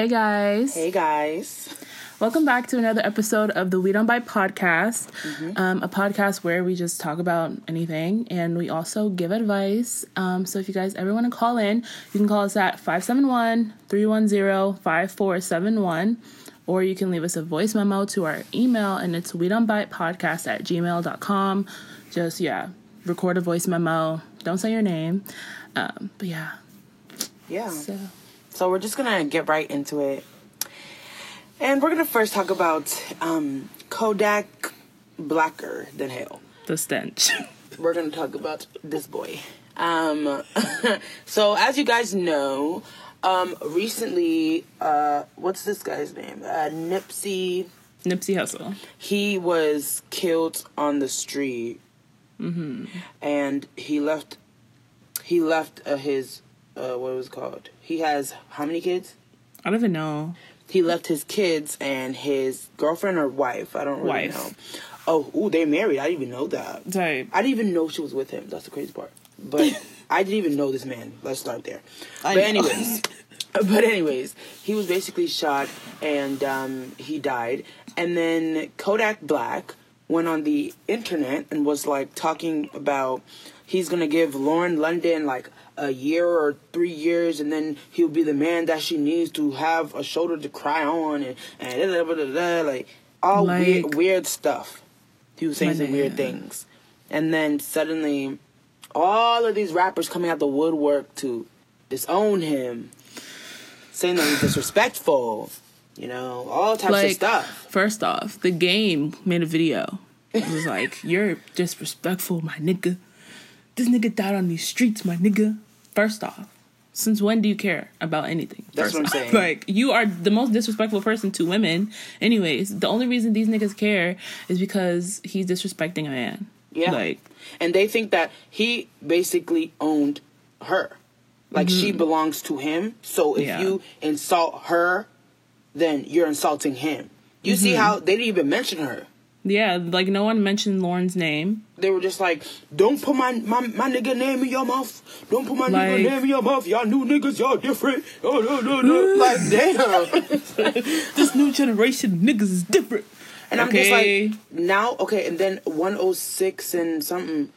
Hey guys. Hey guys. Welcome back to another episode of the We Don't Buy podcast, um, a podcast where we just talk about anything and we also give advice. Um, so if you guys ever want to call in, you can call us at 571 310 5471 or you can leave us a voice memo to our email and it's we don't buy it podcast at gmail.com. Just, yeah, record a voice memo. Don't say your name. Um, but yeah, Yeah. so So we're just gonna get right into it. And we're gonna first talk about um, Kodak Blacker Than Hell. the stench. We're gonna talk about this boy. Um, so as you guys know, um, recently, uh, what's this guy's name? Uh, Nipsey. Nipsey Hussle. He was killed on the street, Mm-hmm. and he left. He left uh, his uh, what was it called? He has how many kids? I don't even know. he left his kids and his girlfriend or wife. I don't really Wife. know. Oh, ooh, they married. I didn't even know that. Type. I didn't even know she was with him. That's the crazy part. But I didn't even know this man. Let's start there. I but anyways, but anyways, he was basically shot and um, he died. And then Kodak Black went on the internet and was like talking about he's gonna give Lauren London like a year or three years, and then he'll be the man that she needs to have a shoulder to cry on, and and da, da, da, da, da, like all Like- weird weird stuff. He was saying some weird things, and then suddenly, all of these rappers coming out the woodwork to disown him, saying that he's disrespectful, you know, all types of stuff. first off, the game made a video. It was like, you're disrespectful, my nigga. This nigga died on these streets, my nigga. First off, since when do you care about anything? That's what I'm off, saying. Like, you are the most disrespectful person to women. Anyways, the only reason these niggas care is because he's disrespecting a man. Yeah. Like, and they think that he basically owned her. Like she belongs to him. So if Mm-hmm. Yeah. you insult her, then you're insulting him. You see Mm-hmm. how they didn't even mention her. Yeah, like no one mentioned Lauren's name. They were just like, "Don't put my my, my nigga name in your mouth. Don't put my Like- nigga name in your mouth. Y'all new niggas, y'all different." Oh no no no! like damn. This new generation niggas is different. And I'm just like, now okay. And then 106 and something.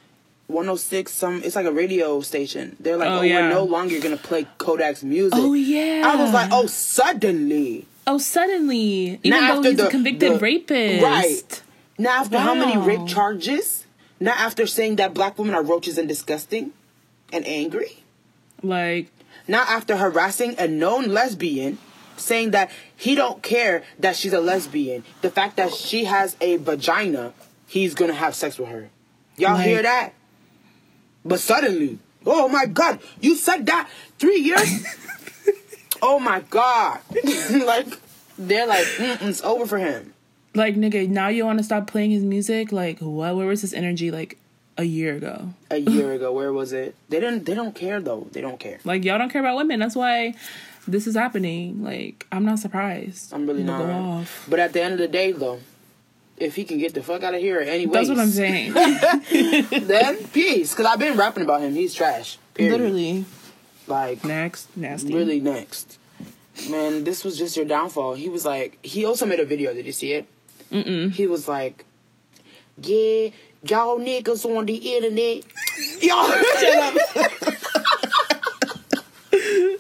106 some it's like a radio station they're like Oh, oh, yeah. we're no longer gonna play kodak's music Oh, yeah. i was like oh suddenly Oh, suddenly, even Now though he's a the- convicted the- rapist, right now after how many rape charges? Now after saying that black women are roaches and disgusting and angry? Like, now after harassing a known lesbian saying that he don't care that she's a lesbian. The fact that she has a vagina he's gonna have sex with her. Y'all Like- hear that? But suddenly oh my god you said that three years? Oh my god. Like they're like it's over for him like nigga, now you want to stop playing his music? Like, what? Where was his energy like a year ago? a year ago where was it they didn't they don't care though they don't care Like, y'all don't care about women. That's why this is happening. Like, I'm not surprised. i'm really not go off. but at the end of the day though if he can get the fuck out of here anyway That's what I'm saying. then peace because i've been rapping about him he's trash period. Literally. like Next, nasty. really next man this was just your downfall he was like he also made a video did you see it Mm-mm. he was like yeah y'all niggas on the internet y'all shut up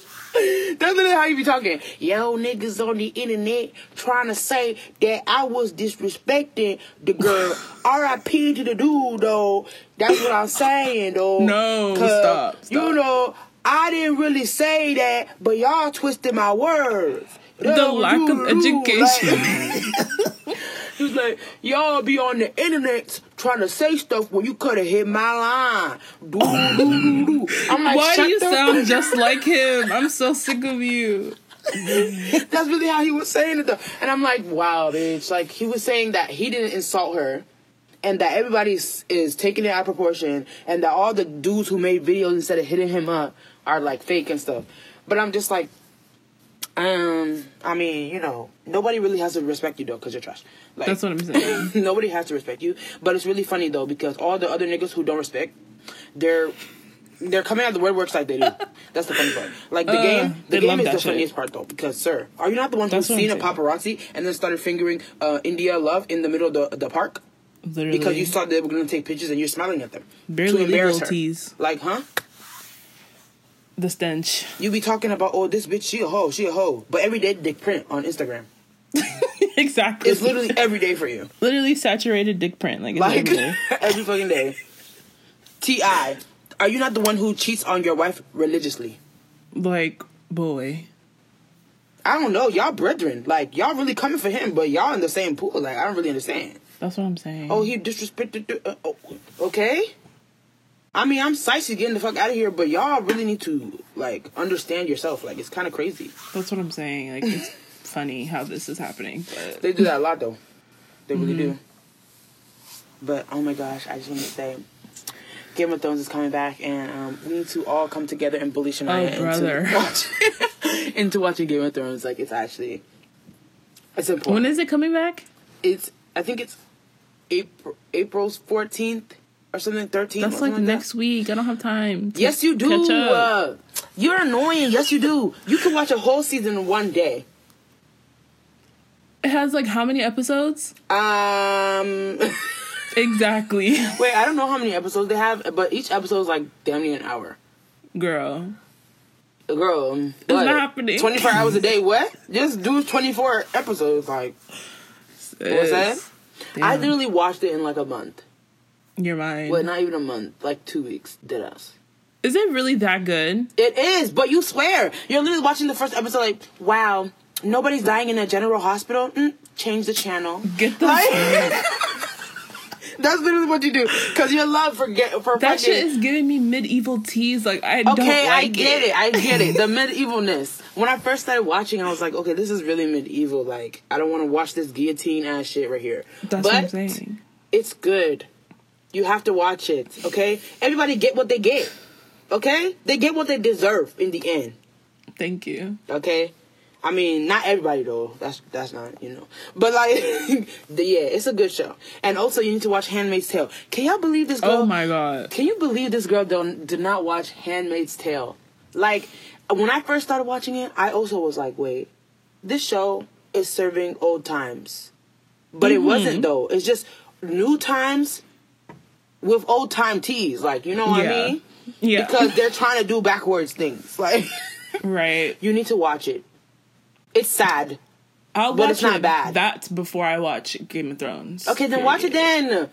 That's literally how you be talking. Yo, niggas on the internet trying to say that I was disrespecting the girl. R.I.P. to the dude, though. That's what I'm saying, though. No, stop, stop. You know, I didn't really say that, but y'all twisted my words. The lack of education. Like, he was like, y'all be on the internet trying to say stuff when you could have hit my line. Do, do, do, do. I'm like, Why do you sound just like him? I'm so sick of you. That's really how he was saying it though. And I'm like, wow, bitch. Like he was saying that he didn't insult her and that everybody is, is taking it out of proportion and that all the dudes who made videos instead of hitting him up are like fake and stuff. But I'm just like, um, I mean, you know, nobody really has to respect you though because you're trash. Like, That's what I'm saying. nobody has to respect you. But it's really funny though because all the other niggas who don't respect, they're they're coming out the word works like they do. That's the funny part. Like the Uh, game, the game is that the shit. funniest part though. Because sir, are you not the one who's That's what I'm seen a paparazzi and then started fingering uh, India Love in the middle of the, the park Literally. because you thought they were gonna take pictures and you're smiling at them Barely to embarrass legal her? tease. Like, huh? The stench. You be talking about oh this bitch she a hoe she a hoe, but every day dick print on Instagram. exactly. It's literally every day for you. literally saturated dick print. Like, Like everywhere. every fucking day. T.I., are you not the one who cheats on your wife religiously? like boy. I don't know, y'all brethren. Like y'all really coming for him, but y'all in the same pool. Like I don't really understand. That's what I'm saying. Oh, he disrespected. The, uh, oh, okay. I mean, I'm sightsee getting the fuck out of here, but y'all really need to like understand yourself. Like it's kind of crazy. That's what I'm saying. Like it's funny how this is happening, but They do that a lot though. They really Mm-hmm. do. But oh my gosh, I just want to say, Game of Thrones is coming back, and um, we need to all come together and bully Shania Oh, brother. into, watch, into watching Game of Thrones. Like it's actually, it's important. when is it coming back? it's I think it's April April's fourteenth or something Thirteen. That's like next week. I don't have time. Yes, you do. Uh, you're annoying. Yes, you do. You can watch a whole season in one day. It has like how many episodes? Um, Exactly, wait, I don't know how many episodes they have, but each episode is like damn near an hour. girl. Girl, um, It's not happening. Twenty four hours a day. What? Just do twenty four episodes. Like what's that? Sis. I literally watched it in like a month. You're mine. Well, not even a month. Like two weeks. Did us. Is it really that good? It is, but you swear you're literally watching the first episode. Like, wow, nobody's dying in a general hospital. Mm, change the channel. Get the Like- That's literally what you do because your love for get for that fucking. shit is giving me medieval teas. Like I don't Okay, I like get it. I get it. The medievalness. When I first started watching, I was like, okay, this is really medieval. Like, I don't want to watch this guillotine ass shit right here. That's but what I'm saying. it's good. You have to watch it. Okay, everybody get what they get. Okay, they get what they deserve in the end. Thank you. Okay. I mean, not everybody though. That's that's not you know. But like, the, yeah, it's a good show. And also, you need to watch *Handmaid's Tale*. Can y'all believe this girl? Oh my god. Can you believe this girl don't did not watch *Handmaid's Tale*? Like, when I first started watching it, I also was like, wait, this show is serving old times, but it mm-hmm. wasn't though. It's just new times with old time teas. Like, you know what Yeah. I mean? Yeah. Because they're trying to do backwards things. Like, right. you need to watch it. It's sad. I'll But watch it's not it. bad. That's before I watch Game of Thrones. Okay, then watch it then.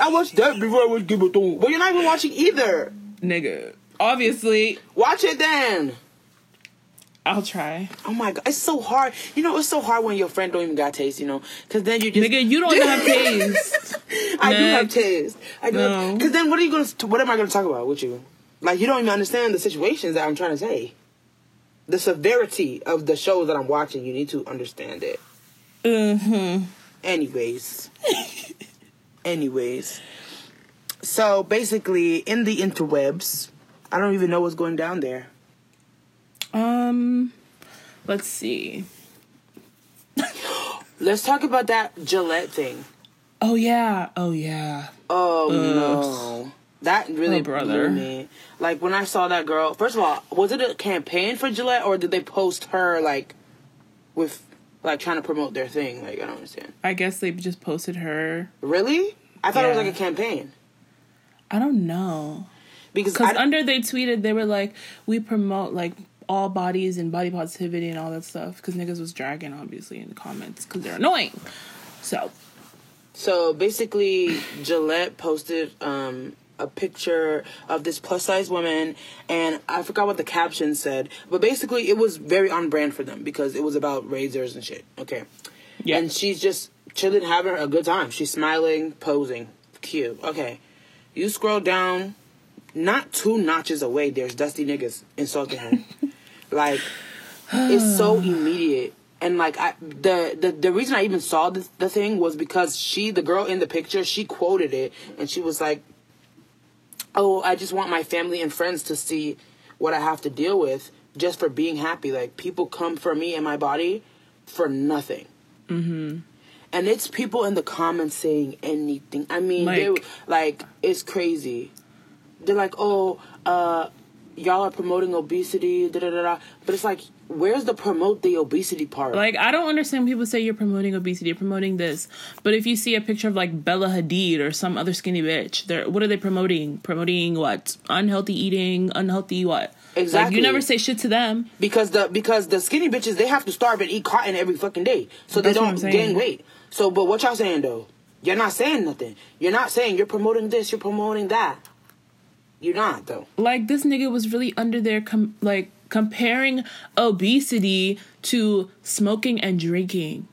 I watched that before I watched Game of Thrones. But you're not even watching either. Nigga. Obviously, Watch it then. I'll try. Oh my god, it's so hard. You know, it's so hard when your friend don't even got taste. You know, because then you just Nigga, you don't have taste. I do have taste. I do. No. Because then what are you gonna? What am I gonna talk about with you? Like you don't even understand the situations that I'm trying to say. The severity of the shows that I'm watching, you need to understand it. Mm-hmm. Anyways. Anyways. So basically, in the interwebs, I don't even know what's going down there. Um, let's see. Let's talk about that Gillette thing. Oh yeah. Oh yeah. Oh no. That really Oh, brother. blew me. Like when I saw that girl, first of all, was it a campaign for Gillette or did they post her like with like trying to promote their thing? Like I don't understand. I guess they just posted her. Really? I thought it was like a campaign. I don't know. Because Because under they tweeted, they were like, we promote like all bodies and body positivity and all that stuff. Because niggas was dragging, obviously, in the comments because they're annoying. So, So basically, Gillette posted um, a picture of this plus size woman, and I forgot what the caption said, but basically, it was very on brand for them because it was about razors and shit. Okay. yeah. And she's just chilling, having a good time. She's smiling, posing. Cute. Okay. You scroll down, not two notches away, there's dusty niggas insulting her. like, it's so immediate. And like I, the, the the reason I even saw the, the thing was because she, the girl in the picture, she quoted it and she was like, "Oh, I just want my family and friends to see what I have to deal with just for being happy. Like people come for me and my body for nothing." Mm-hmm. And it's people in the comments saying anything. I mean, they Like- like it's crazy. they're like, oh, uh, y'all are promoting obesity, da da da da. But it's like, where's the promote the obesity part? Like I don't understand people say you're promoting obesity, you're promoting this, but if you see a picture of like Bella Hadid or some other skinny bitch, they're what are they promoting? Promoting what? Unhealthy eating, unhealthy what? Exactly. Like you never say shit to them. because the because the skinny bitches they have to starve and eat cotton every fucking day, so That's they don't gain weight. So, but what y'all saying though? You're not saying nothing. You're not saying you're promoting this. You're promoting that. You're not though. Like this nigga was really under there, com- like comparing obesity to smoking and drinking.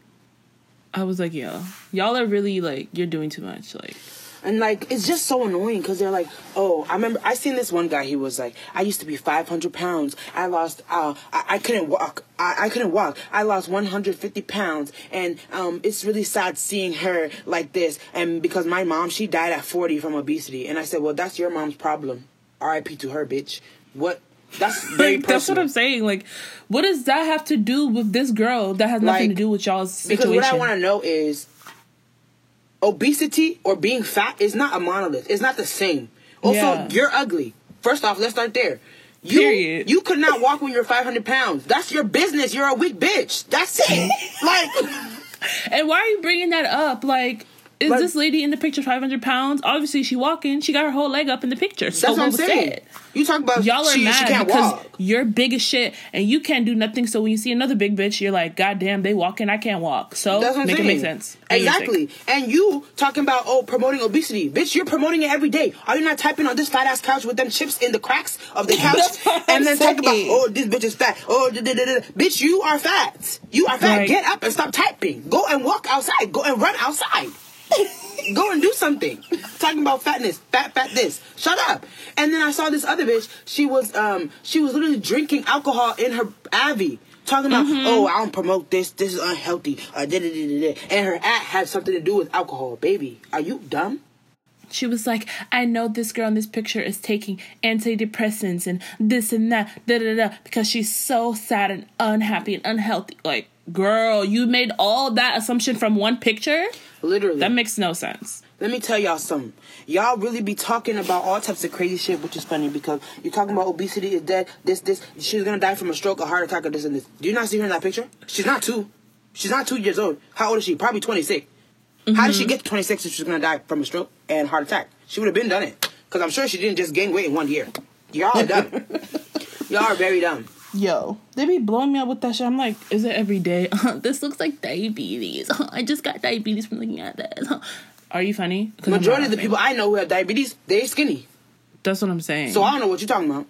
I was like, yo, y'all are really like you're doing too much. Like, And like it's just so annoying because they're like, oh, I remember I seen this one guy. He was like, I used to be 500 pounds. I lost, uh, I, I couldn't walk. I, I couldn't walk. I lost 150 pounds, and um, it's really sad seeing her like this. And because my mom, she died at 40 from obesity, and I said, well, that's your mom's problem. R.I.P. to her, bitch. What? That's very like that's what. I'm saying. Like, what does that have to do with this girl? That has nothing Like, to do with y'all's situation? Because what I want to know is obesity or being fat is not a monolith. It's not the same. Also, Yeah. you're ugly. First off, let's start there. You, Period. You could not walk when you're 500 pounds. That's your business. You're a weak bitch. That's it. like, And why are you bringing that up? Like, is Like- this lady in the picture 500 pounds? Obviously, she walking. She got her whole leg up in the picture. So that's what I'm saying. said? You talk about Y'all are she, mad she can't because walk. you're big as shit and you can't do nothing. So when you see another big bitch, you're like, God damn, they walking, I can't walk. So That's what make saying. it make sense. Exactly. And you talking about oh promoting obesity, bitch. You're promoting it every day. Are you not typing on this fat ass couch with them chips in the cracks of the couch, That's what I'm and then talking about oh this bitch is fat. Oh da, da, da. bitch, you are fat. You are fat. Right. Get up and stop typing. Go and walk outside. Go and run outside. Go and do something. Talking about fatness, fat, fat this. Shut up. And then I saw this other bitch. She was um she was literally drinking alcohol in her Avi. Talking about, Mm-hmm. oh, I don't promote this. This is unhealthy. Uh, da, da, da, da, da. And her ad had something to do with alcohol. Baby, are you dumb? She was like, I know this girl in this picture is taking antidepressants and this and that, da da da, because she's so sad and unhappy and unhealthy. Like, girl, you made all that assumption from one picture? Literally. That makes no sense. Let me tell y'all something. Y'all really be talking about all types of crazy shit, which is funny because you're talking about obesity is dead, this, this. She's gonna die from a stroke, a heart attack, or this and this. Do you not see her in that picture? She's not two. She's not two years old. How old is she? Probably 26. How did she mm-hmm. get to 26 if she's gonna die from a stroke and heart attack? She would have been done it. Because I'm sure she didn't just gain weight in one year. Y'all are dumb. Y'all are very dumb. Yo, they be blowing me up with that shit. I'm like, is it every day? this looks like diabetes. I just got diabetes from looking at this. Are you funny? Majority of the people I know who have diabetes, they skinny. That's what I'm saying. So I don't know what you're talking about.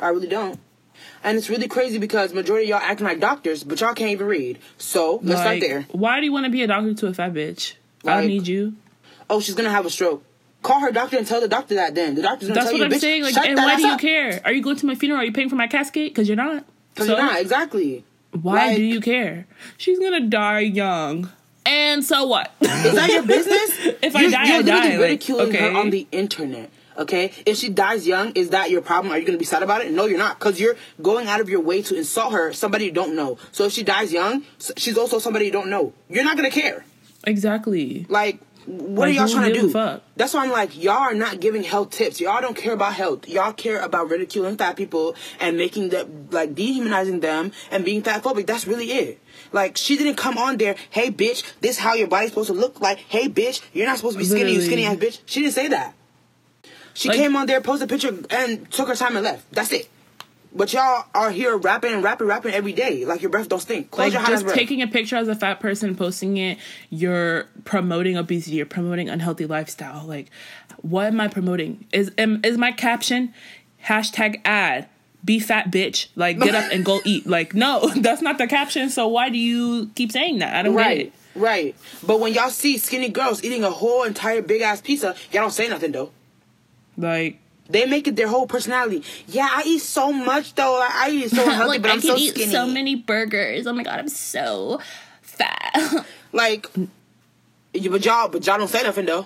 I really don't. And it's really crazy because majority of y'all acting like doctors, but y'all can't even read. So let's start there. Why do you want to be a doctor to a fat bitch? I don't need you. Oh, she's gonna have a stroke. Call her doctor and tell the doctor that. Then the doctor's gonna That's tell what you, I'm bitch, saying. Like, and why do you up. care? Are you going to my funeral? Are you paying for my casket? Because you're not. Because So you're not exactly. why Like- do you care? She's gonna die young. And so what? Is that your business? If I you're, die, you're I literally die, like, ridiculing her on the internet. Okay, if she dies young, is that your problem? Are you gonna be sad about it? No, you're not, because you're going out of your way to insult her, somebody you don't know. So if she dies young, she's also somebody you don't know. You're not gonna care. exactly. Like, what Like, are y'all trying to do? fuck? That's why I'm like, y'all are not giving health tips. Y'all don't care about health. Y'all care about ridiculing fat people and making them like dehumanizing them and being fat phobic. That's really it. Like she didn't come on there, hey bitch, this how your body's supposed to look like. Hey bitch, you're not supposed to be skinny, you skinny ass bitch. She didn't say that. She Like- came on there, posted a picture, and took her time and left. That's it. But y'all are here rapping and rapping, rapping every day. Like your breath don't stink. Close Like your eyes, just breath. taking a picture as a fat person, posting it, you're promoting obesity, you're promoting unhealthy lifestyle. Like, what am I promoting? Is am, is my caption hashtag ad be fat bitch? Like, get up and go eat. Like, no, that's not the caption. So why do you keep saying that? I don't get Right, it. right. But when y'all see skinny girls eating a whole entire big ass pizza, y'all don't say nothing though. Like, They make it their whole personality. Yeah, I eat so much though. Like, I eat so healthy, like but I'm I'm can so eat skinny. so many burgers. Oh my god, I'm so fat. Like, you, but y'all, but y'all don't say nothing though.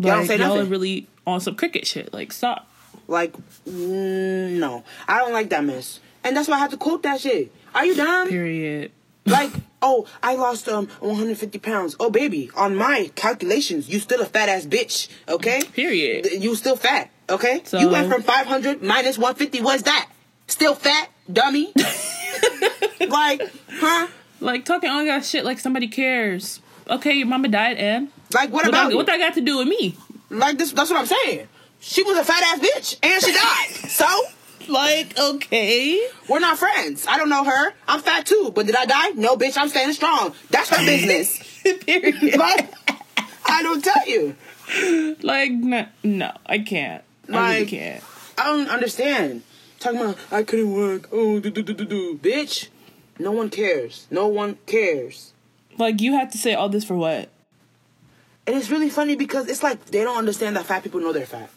don't like, say y'all are really on some cricket shit. Like, stop. Like, mm, no, I don't like that mess. And that's why I have to quote that shit. Are you dumb? Period. Like, oh, I lost um 150 pounds. Oh, baby, on my calculations, you still a fat ass bitch. Okay. Period. You still fat. Okay. So- you went from 500 minus 150. What's that? Still fat, dummy. like, huh? Like talking all that shit like somebody cares. Okay, your mama died, and Like, what what, about you? what that got to do with me? Like this. That's what I'm saying. She was a fat ass bitch, and she died. so Like, okay. we're not friends. I don't know her. I'm fat too, but did I die? No, bitch. I'm standing strong. That's her business. Period. Like, I don't tell you. Like, no, no, I can't. I really Like- can't. I don't understand. Talking about I couldn't work. Oh, do do do do do. Bitch, no one cares. No one cares. Like, you had to say all this for what? And it's really funny because it's like they don't understand that fat people know they're fat.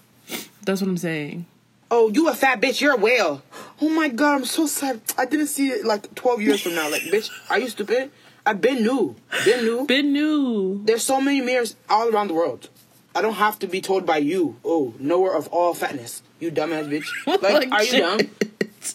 That's what I'm saying. Oh, you a fat bitch. You're a whale. Oh my god, I'm so sad. I didn't see it like 12 years from now. Like, bitch, are you stupid? I've been new. Been new. Been new. There's so many mirrors all around the world. I don't have to be told by you, oh, knower of all fatness. You dumbass bitch. Like, are you dumb?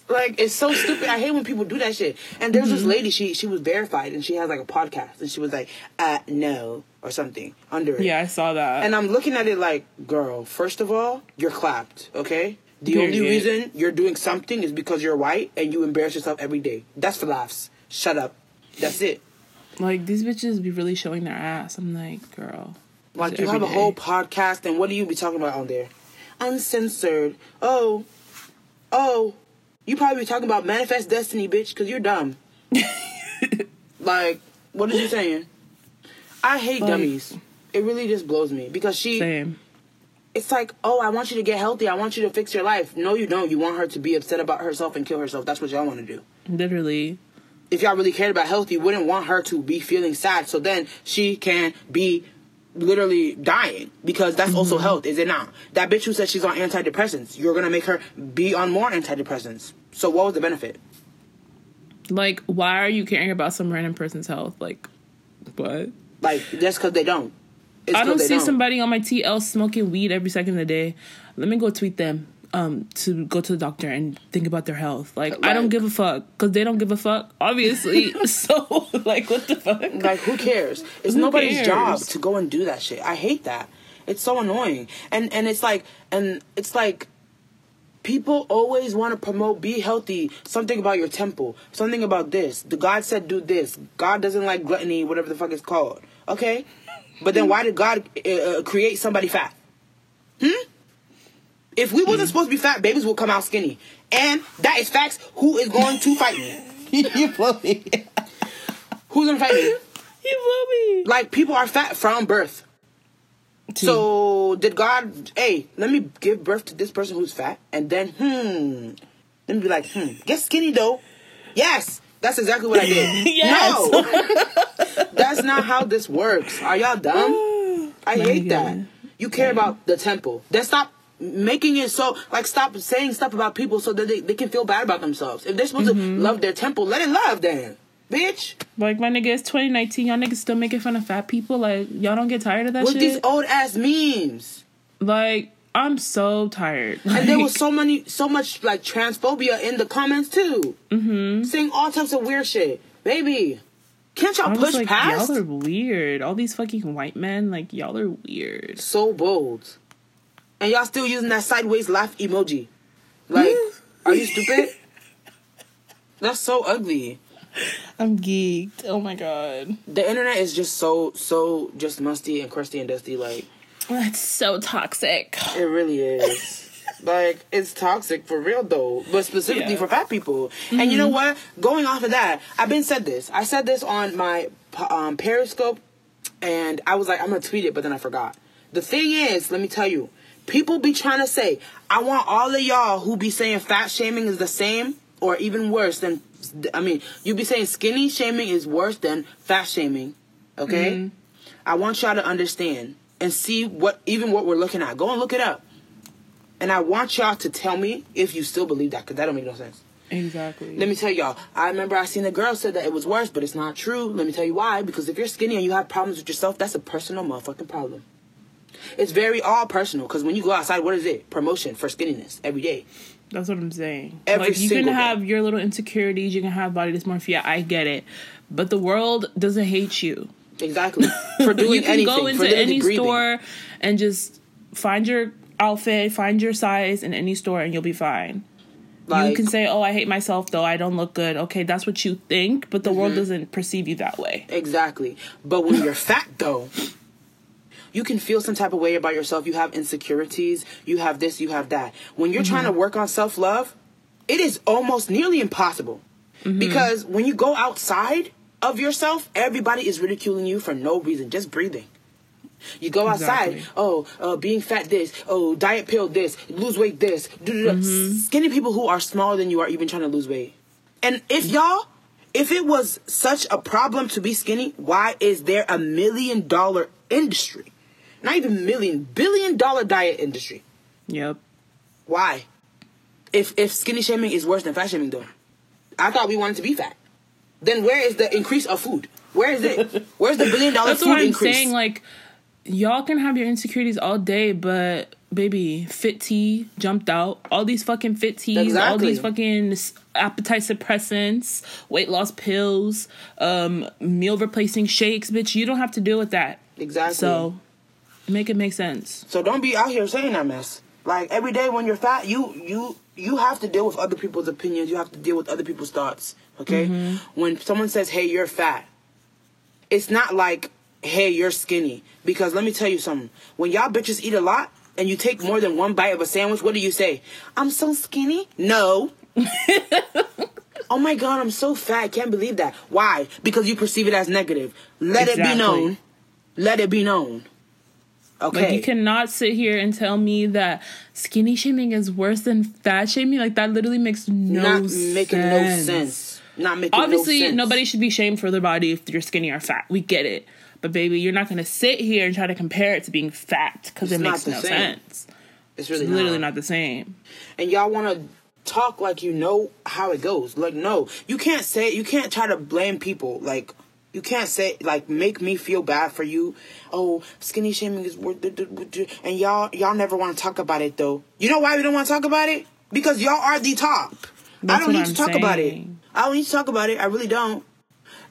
Like, it's so stupid. I hate when people do that shit. And there's Mm-hmm. this lady, she she was verified and she has like a podcast and she was like, uh, no, or something under it. Yeah, I saw that. And I'm looking at it like, girl, first of all, you're clapped, okay? The only reason you're doing something is because you're white and you embarrass yourself every day. That's for laughs. Shut up. That's it. like, these bitches be really showing their ass. I'm like, girl. Like you have a whole podcast, and what do you be talking about on there? Uncensored. Oh, oh, you probably be talking about manifest destiny, bitch, because you're dumb. like, what is you saying? I hate Like- dummies. It really just blows me because she. Same. It's like, oh, I want you to get healthy. I want you to fix your life. No, you don't. You want her to be upset about herself and kill herself. That's what y'all want to do. Literally. If y'all really cared about health, you wouldn't want her to be feeling sad. So then she can be literally dying because that's also mm-hmm. health, is it not? That bitch who said she's on antidepressants, you're gonna make her be on more antidepressants. So what was the benefit? Like, why are you caring about some random person's health? Like, what? Like just because they don't. It's I don't see somebody on my TL smoking weed every second of the day. Let me go tweet them um to go to the doctor and think about their health. Like, I don't give a fuck because they don't give a fuck, obviously. so like, what the fuck? Like who cares? It's Who nobody's cares? job to go and do that shit. I hate that. It's so annoying. And and it's like and it's like people always want to promote be healthy, something about your temple, something about this. The God said do this. God doesn't like gluttony, whatever the fuck it's called. Okay? But then why did God uh, uh, create somebody fat? Hmm? If we wasn't supposed to be fat, babies will come out skinny. And that is facts. Who is going to fight me? you blow me. Who's gonna fight me? You blow me. Like people are fat from birth. So did God? Hey, let me give birth to this person who's fat, and then hmm, let me be like hmm, get skinny though. Yes, that's exactly what I did. Yes. No, that's not how this works. Are y'all dumb? I hate that. You care about the temple. Then stop making it so like stop saying stuff about people so that they, they can feel bad about themselves. If they're supposed Mm-hmm. to love their temple, let it love then, bitch. Like my nigga, it's 2019. Y'all niggas still making fun of fat people. Like y'all don't get tired of that With shit. these old ass memes. like I'm so tired. And there was so many, so much like transphobia in the comments too. Mm-hmm. All types of weird shit. Baby, can't y'all push like, past? y'all are weird. All these fucking white men, like y'all are weird. so bold. And y'all still using that sideways laugh emoji. Like, are you stupid? That's so ugly. I'm geeked. Oh my god, The internet is just so, so just musty and crusty and dusty. Like, that's so toxic. it really is. like, it's toxic for real though. But specifically Yeah. for fat people. And you know what? Going off of that, I've been said this. I said this on my um, Periscope, and I was like, I'm gonna tweet it, but then I forgot. The thing is, let me tell you, people be trying to say, I want all of y'all who be saying fat shaming is the same or even worse than, I mean, you be saying skinny shaming is worse than fat shaming, okay? I want y'all to understand and see what, even what we're looking at. Go and look it up. And I want y'all to tell me if you still believe that, because that don't make no sense. Exactly. Let me tell y'all. I remember I seen a girl said that it was worse, but it's not true. Let me tell you why. Because if you're skinny and you have problems with yourself, that's a personal motherfucking problem. It's very all personal. Because when you go outside, what is it? Promotion for skinniness every day. That's what I'm saying. Every like you can day. have your little insecurities, you can have body dysmorphia. I get it, but the world doesn't hate you. Exactly. For doing you can anything. go into any breathing. store and just find your outfit, find your size in any store, and you'll be fine. you can say, "Oh, I hate myself though. I don't look good." Okay, that's what you think, but the Mm-hmm. world doesn't perceive you that way. Exactly. But when you're fat, though, you can feel some type of way about yourself. You have insecurities. You have this, you have that. When you're trying to work on self love, it is almost nearly impossible. Because when you go outside of yourself, everybody is ridiculing you for no reason, just breathing. You go outside, Exactly. oh, uh, being fat this, oh, diet pill this, lose weight this. do-do-do. Skinny people who are smaller than you are even trying to lose weight. And if y'all, if it was such a problem to be skinny, why is there a million dollar industry? Not even million, billion dollar diet industry. Yep. Why? If if skinny shaming is worse than fat shaming though. I thought we wanted to be fat. Then where is the increase of food? Where is it? Where's the billion dollar That's food what I'm increase? saying. Like, y'all can have your insecurities all day, but baby, fit tea jumped out. All these fucking fit teas, all these fucking appetite suppressants, weight loss pills, um, meal replacing shakes, bitch. You don't have to deal with that. exactly. So, make it make sense. So don't be out here saying that mess. Like every day when you're fat, you you you have to deal with other people's opinions. You have to deal with other people's thoughts. Okay. When someone says, "Hey, you're fat," it's not like, "Hey, you're skinny." Because let me tell you something. When y'all bitches eat a lot and you take more than one bite of a sandwich, what do you say? I'm so skinny. No. oh my god, I'm so fat. I can't believe that. Why? Because you perceive it as negative. Let it be known. Let it be known. Okay. Like you cannot sit here and tell me that skinny shaming is worse than fat shaming. Like that literally makes no sense. not sense. making no sense. Not making Obviously, no sense. nobody should be shamed for their body if you're skinny or fat. We get it. But baby, you're not gonna sit here and try to compare it to being fat because it makes no same. sense. It's really It's literally not. the same. And y'all want to talk like you know how it goes. Like no, you can't say. You can't try to blame people. Like you can't say like make me feel bad for you. Oh, skinny shaming is worth. And y'all y'all never want to talk about it though. You know why we don't want to talk about it? Because y'all are the top. I don't need I'm to talk about it. I don't need to talk about it. I really don't.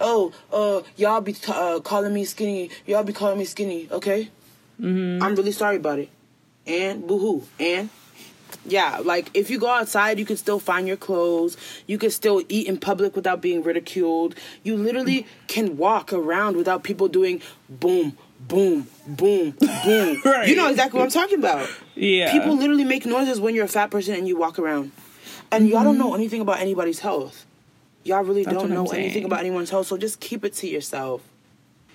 Oh, uh, y'all be t- uh, calling me skinny. Y'all be calling me skinny. Okay. Mm-hmm. I'm really sorry about it. And boohoo. And yeah, like if you go outside, you can still find your clothes. You can still eat in public without being ridiculed. You literally can walk around without people doing boom, boom, boom, boom. Right. You know exactly what I'm talking about. Yeah. People literally make noises when you're a fat person and you walk around. And y'all don't know anything about anybody's health. Y'all really That's don't know anything about anyone's health, so just keep it to yourself.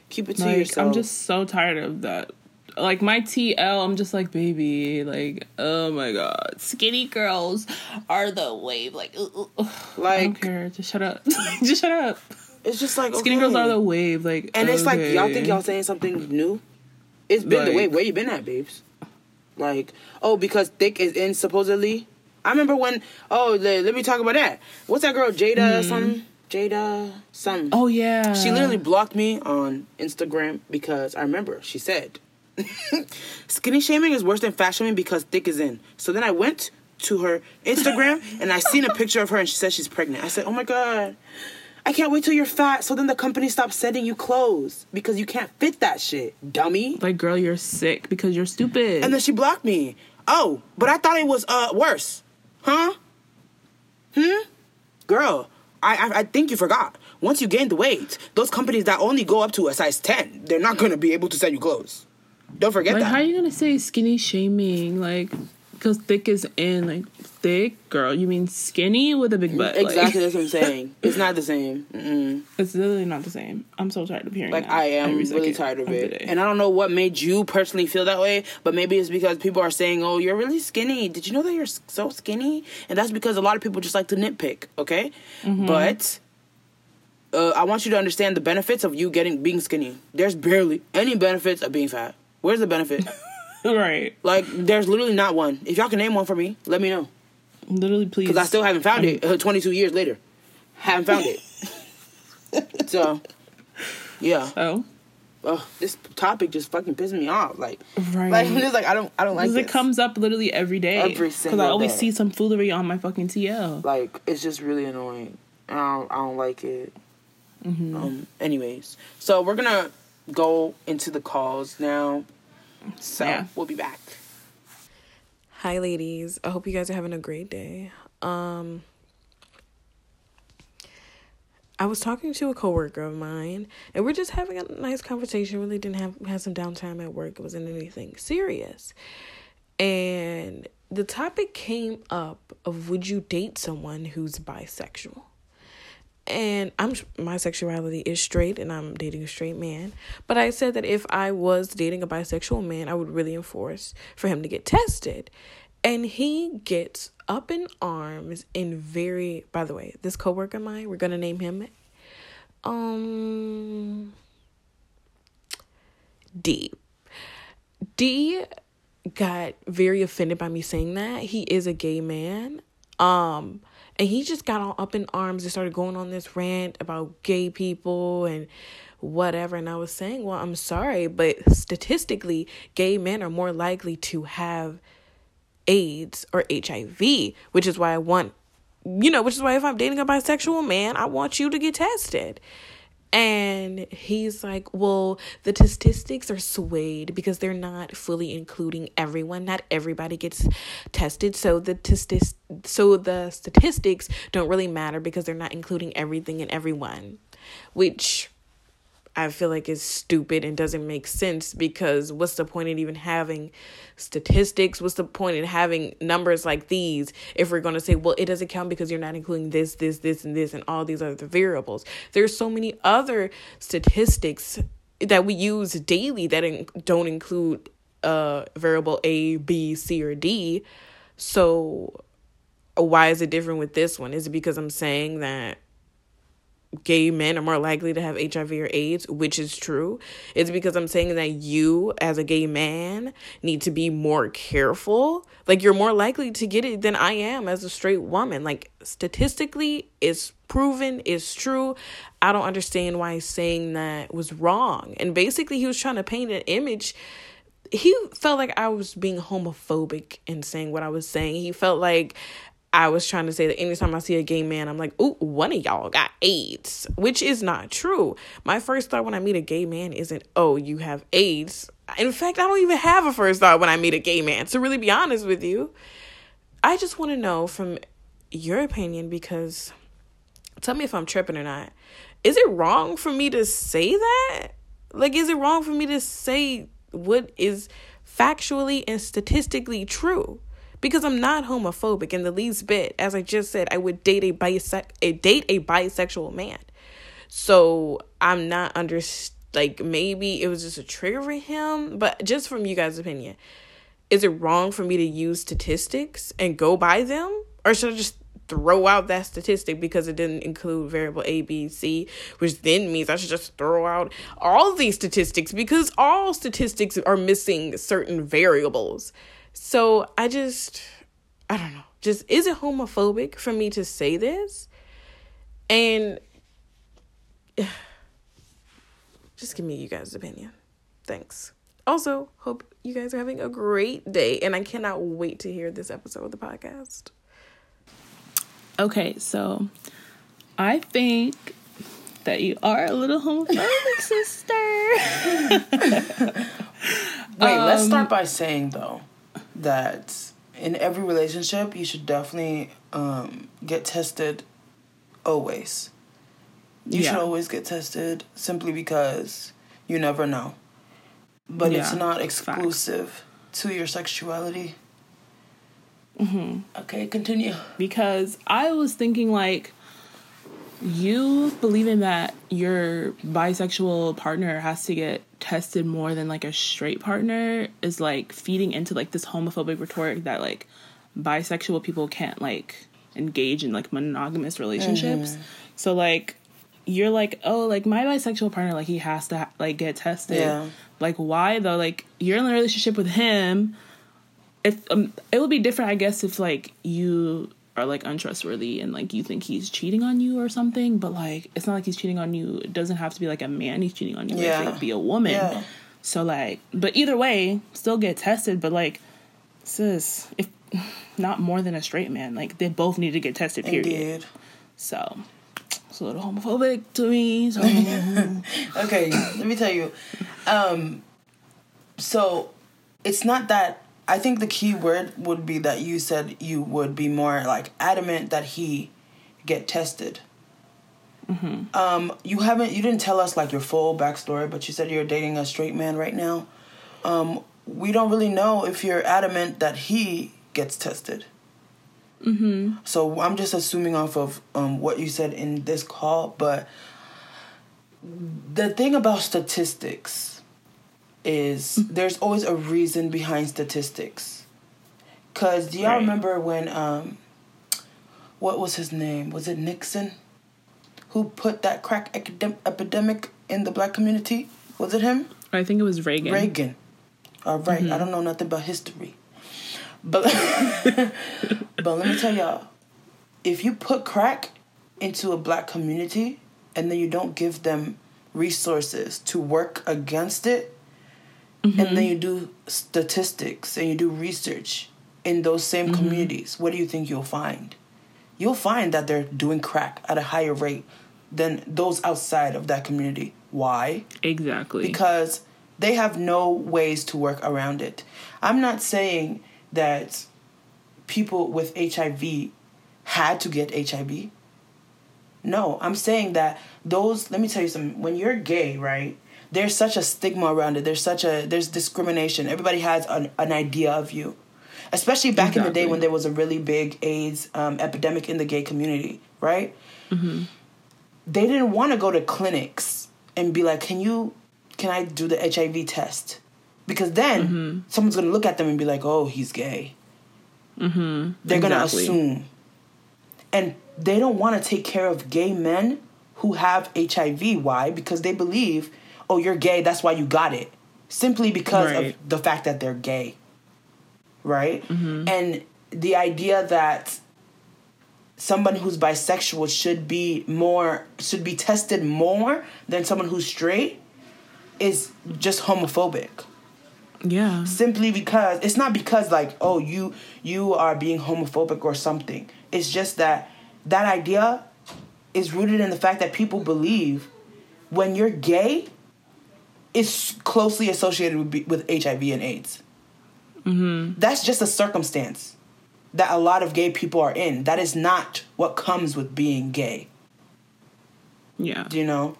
Keep it to like yourself. I'm just so tired of that. Like my TL, I'm just like baby. Like oh my god, skinny girls are the wave. Like ugh, ugh, ugh. I don't like care. Just shut up. just shut up. it's just like Skinny okay. girls are the wave. Like And it's like y'all think y'all saying something new. It's been the Like- way. Where you been at, babes? Like, oh, because thick is in supposedly. I remember when. Oh, le- let me talk about that. What's that girl, Jada? Some Jada. Some. Oh yeah. She literally blocked me on Instagram because I remember she said, "Skinny shaming is worse than fat shaming because thick is in." So then I went to her Instagram and I seen a picture of her and she said she's pregnant. I said, "Oh my god." I can't wait till you're fat so then the company stops sending you clothes because you can't fit that shit, dummy. like girl, you're sick because you're stupid. And then she blocked me. Oh, but I thought it was uh worse. Huh? Hmm? Girl, I, I I think you forgot. Once you gain the weight, those companies that only go up to a size 10, they're not gonna be able to send you clothes. Don't forget like that. how are you gonna say skinny shaming? Like because thick is in. Like thick girl, you mean skinny with a big butt? Like, exactly that's what I'm saying. It's not the same. Mm-mm. It's literally not the same. I'm so tired of hearing. Like I am really tired of the it, and I don't know what made you personally feel that way, but maybe it's because people are saying, "Oh, you're really skinny." Did you know that you're so skinny? And that's because a lot of people just like to nitpick. Okay, Mm-hmm. but uh, I want you to understand the benefits of you getting being skinny. There's barely any benefits of being fat. Where's the benefit? right, like, there's literally not one. If y'all can name one for me, let me know. literally, please. Because I still haven't found it. Uh, 22 years later, haven't found it. so, yeah. Oh, oh, this topic just fucking pisses me off. Like, Right. like it's like I don't, I don't like it. Because it comes up literally every day. Every single. Because I always day. see some foolery on my fucking TL. like it's just really annoying. I don't, I don't like it. Mm-hmm. Um. Anyways, so we're gonna go into the calls now. So Yeah. we'll be back. Hi ladies. I hope you guys are having a great day. Um I was talking to a coworker of mine and we're just having a nice conversation. Really didn't have had some downtime at work. It wasn't anything serious. And the topic came up of would you date someone who's bisexual? And I'm my sexuality is straight and I'm dating a straight man. But I said that if I was dating a bisexual man, I would really enforce for him to get tested. And he gets up in arms and very by the way, this coworker of mine, we're gonna name him um D. D got very offended by me saying that. He is a gay man. Um and he just got all up in arms and started going on this rant about gay people and whatever and I was saying, "Well, I'm sorry, but statistically, gay men are more likely to have AIDS or HIV, which is why I want you know, which is why if I'm dating a bisexual man, I want you to get tested." And he's like, well, the statistics are swayed because they're not fully including everyone. Not everybody gets tested, so the testis- so the statistics don't really matter because they're not including everything and everyone, which I feel like is stupid and doesn't make sense because what's the point in even having statistics? What's the point in having numbers like these if we're going to say, well, it doesn't count because you're not including this, this, this, and this, and all these other variables? There's so many other statistics that we use daily that in- don't include uh variable A, B, C, or D. So why is it different with this one? Is it because I'm saying that gay men are more likely to have HIV or AIDS, which is true. It's because I'm saying that you, as a gay man, need to be more careful. Like, you're more likely to get it than I am as a straight woman. Like, statistically, it's proven, it's true. I don't understand why saying that was wrong. And basically, he was trying to paint an image. He felt like I was being homophobic in saying what I was saying. He felt like I was trying to say that anytime I see a gay man, I'm like, ooh, one of y'all got AIDS, which is not true. My first thought when I meet a gay man isn't, oh, you have AIDS. In fact, I don't even have a first thought when I meet a gay man, to really be honest with you. I just want to know from your opinion because tell me if I'm tripping or not. Is it wrong for me to say that? Like, is it wrong for me to say what is factually and statistically true? Because I'm not homophobic in the least bit. As I just said, I would date a bise- a eh, date a bisexual man. So I'm not under like maybe it was just a trigger for him, but just from you guys' opinion, is it wrong for me to use statistics and go by them, or should I just throw out that statistic because it didn't include variable A, B, C, which then means I should just throw out all these statistics because all statistics are missing certain variables. So I just, I don't know. Just is it homophobic for me to say this? And just give me you guys' opinion. Thanks. Also, hope you guys are having a great day, and I cannot wait to hear this episode of the podcast. Okay, so I think that you are a little homophobic, sister. Wait, let's Um, start by saying though that in every relationship you should definitely um, get tested always. You should always get tested simply because you never know. But it's Yeah, not facts. exclusive to your sexuality. Mm-hmm. Okay, continue. because I was thinking like you believing that your bisexual partner has to get tested more than like a straight partner is like feeding into like this homophobic rhetoric that like bisexual people can't like engage in like monogamous relationships. So like you're like, "Oh, like my bisexual partner like he has to like get tested." Yeah. Like why though? Like you're in a relationship with him if um, it would be different, I guess, if like you are like untrustworthy and like you think he's cheating on you or something, but like it's not like he's cheating on you. It doesn't have to be like a man he's cheating on you. Yeah. It could be a woman. Yeah. So like, but either way, still get tested. But like, sis, if not more than a straight man, like they both need to get tested. Period. Indeed. So it's a little homophobic to me. So. okay, let me tell you. Um, so it's not that. I think the key word would be that you said you would be more like adamant that he get tested. Mm-hmm. Um, you haven't. You didn't tell us like your full backstory, but you said you're dating a straight man right now. Um, we don't really know if you're adamant that he gets tested. Mm-hmm. So I'm just assuming off of um, what you said in this call, but the thing about statistics is there's always a reason behind statistics. Cause do y'all right. remember when um, what was his name? Was it Nixon? who put that crack epidemic in the black community? Was it him? I think it was Reagan. Reagan. All right. mm-hmm. I don't know nothing about history. But but let me tell y'all, if you put crack into a black community and then you don't give them resources to work against it, mm-hmm. and then you do statistics and you do research in those same mm-hmm. communities, what do you think you'll find? You'll find that they're doing crack at a higher rate than those outside of that community. Why? Exactly. Because they have no ways to work around it. I'm not saying that people with HIV had to get HIV. No, I'm saying that those, let me tell you something, when you're gay, right? There's such a stigma around it. There's such a there's discrimination. Everybody has an, an idea of you. Especially back exactly. in the day when there was a really big AIDS um, epidemic in the gay community, right? Mm-hmm they didn't want to go to clinics and be like, "Can you, can I do the HIV test?" Because then mm-hmm. someone's gonna look at them and be like, "Oh, he's gay." Mm-hmm. They're exactly. gonna assume, and they don't want to take care of gay men who have HIV. Why? Because they believe, "Oh, you're gay. That's why you got it." Simply because right. of the fact that they're gay. Right, mm-hmm. and the idea that somebody who's bisexual should be more should be tested more than someone who's straight is just homophobic. Yeah. Simply because it's not because like oh you you are being homophobic or something. It's just that that idea is rooted in the fact that people believe when you're gay it's closely associated with, with HIV and AIDS. Mm-hmm. That's just a circumstance that a lot of gay people are in. That is not what comes with being gay. Yeah. Do you know?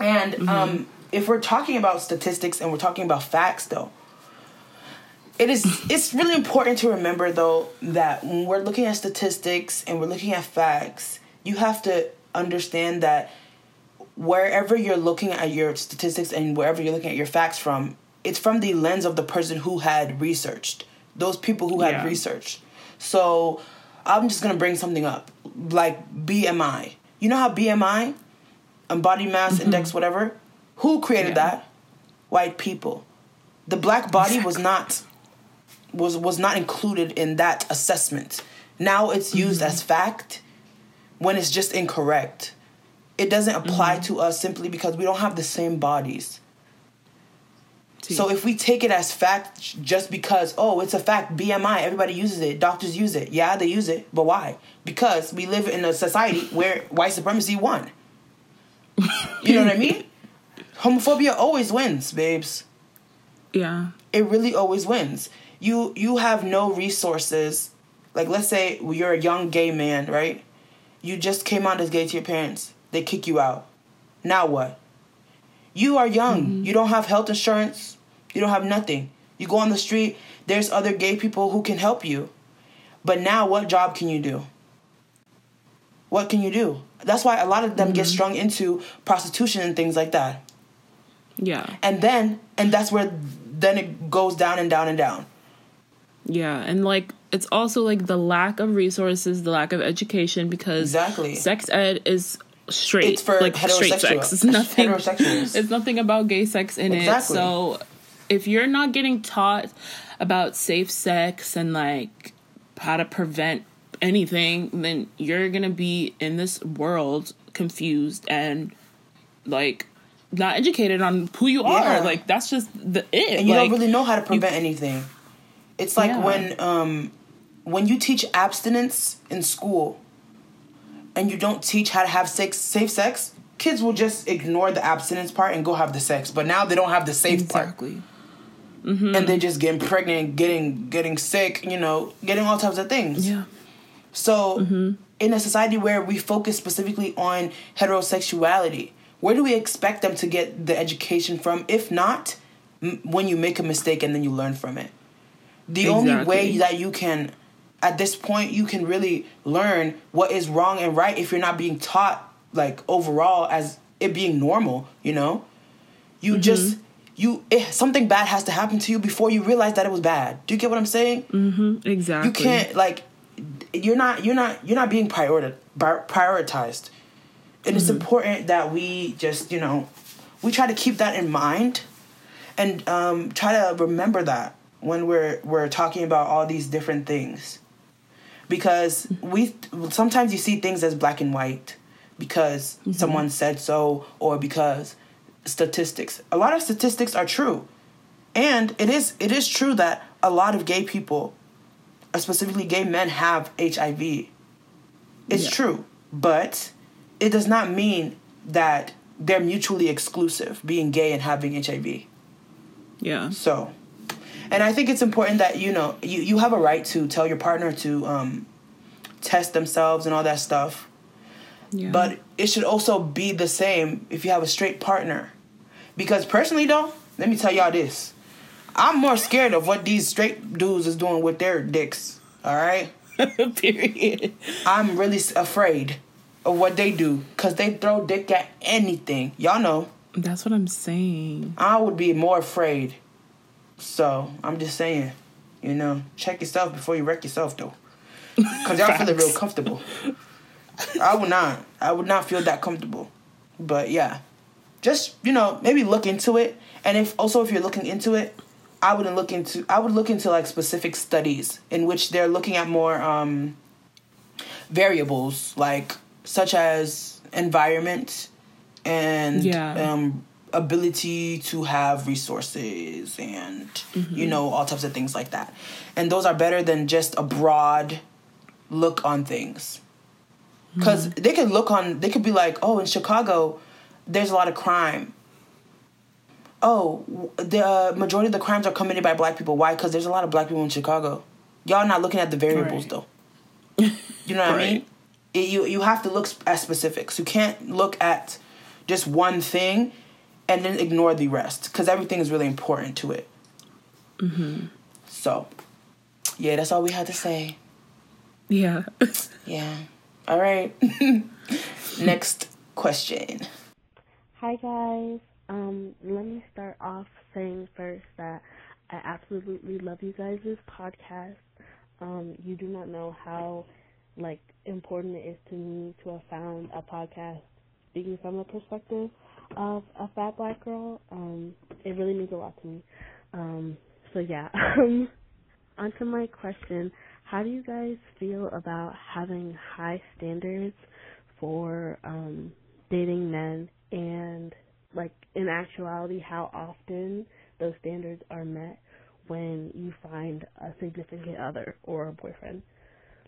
And mm-hmm. um, if we're talking about statistics and we're talking about facts, though, it is it's really important to remember though that when we're looking at statistics and we're looking at facts, you have to understand that wherever you're looking at your statistics and wherever you're looking at your facts from, it's from the lens of the person who had researched. Those people who had yeah. researched. So I'm just gonna bring something up, like BMI. You know how BMI, and body mass mm-hmm. index, whatever. Who created yeah. that? White people. The black body was not was was not included in that assessment. Now it's used mm-hmm. as fact when it's just incorrect. It doesn't apply mm-hmm. to us simply because we don't have the same bodies. So if we take it as fact just because, oh, it's a fact, BMI, everybody uses it, doctors use it. Yeah, they use it, but why? Because we live in a society where white supremacy won. you know what I mean? Homophobia always wins, babes. Yeah. It really always wins. You you have no resources. Like let's say you're a young gay man, right? You just came out as gay to your parents. They kick you out. Now what? You are young. Mm-hmm. You don't have health insurance. You don't have nothing. You go on the street, there's other gay people who can help you. But now, what job can you do? What can you do? That's why a lot of them mm-hmm. get strung into prostitution and things like that. Yeah. And then, and that's where then it goes down and down and down. Yeah, and like it's also like the lack of resources, the lack of education because exactly sex ed is straight. It's for like straight sex. It's nothing. It's nothing about gay sex in exactly. it. So if you're not getting taught about safe sex and like how to prevent anything, then you're gonna be in this world confused and like not educated on who you Yeah. are. Like that's just the it. and you like, don't really know how to prevent anything. It's like Yeah. when um when you teach abstinence in school and you don't teach how to have sex safe sex, kids will just ignore the abstinence part and go have the sex. But now they don't have the safe part. exactly. Mm-hmm. And they're just getting pregnant, getting getting sick, you know, getting all types of things. Yeah. So, mm-hmm. in a society where we focus specifically on heterosexuality, where do we expect them to get the education from? If not, m- when you make a mistake and then you learn from it. The only way that you can, at this point, you can really learn what is wrong and right if you're not being taught, like, overall, as it being normal, you know? You just. You something bad has to happen to you before you realize that it was bad. Do you get what I'm saying? Mm-hmm. Exactly. you can't like you're not you're not you're not being priori- prioritized and it's important that we just you know we try to keep that in mind and um, try to remember that when we're we're talking about all these different things because we sometimes you see things as black and white because mm-hmm. someone said so or because statistics. A lot of statistics are true. And it is it is true that a lot of gay people specifically gay men have hiv it's Yeah. true. But it does not mean that they're mutually exclusive being gay and having hiv Yeah. so, and I think it's important that you know you you have a right to tell your partner to um, test themselves and all that stuff. Yeah. But it should also be the same if you have a straight partner, because personally though, let me tell y'all this: I'm more scared of what these straight dudes is doing with their dicks. All right, period. I'm really afraid of what they do because they throw dick at anything. Y'all know. That's what I'm saying. I would be more afraid. So I'm just saying, you know, check yourself before you wreck yourself, though. Cause y'all feeling real comfortable. I would not. I would not feel that comfortable. But yeah, just you know, maybe look into it. And if also if you're looking into it, I wouldn't look into. I would look into like specific studies in which they're looking at more um, variables, like such as environment and Yeah. um, ability to have resources and you know all types of things like that. And those are better than just a broad look on things. Because they could look on they could be like oh in chicago there's a lot of crime. Oh the uh, majority of the crimes are committed by black people. Why? Because there's a lot of black people in chicago. Y'all not looking at the variables Right. though. You know what i mean? It, you you have to look at specifics. You can't look at just one thing and then ignore the rest because everything is really important to it mm-hmm. so yeah that's all we had to say Yeah. yeah all right next question Hi guys. Um, let me start off saying first that I absolutely love you guys' podcast. Um, you do not know how like important it is to me to have found a podcast speaking from a perspective of a fat black girl. Um, it really means a lot to me. Um, so yeah. Um, onto my question. How do you guys feel about having high standards for um, dating men and like in actuality how often those standards are met when you find a significant other or a boyfriend.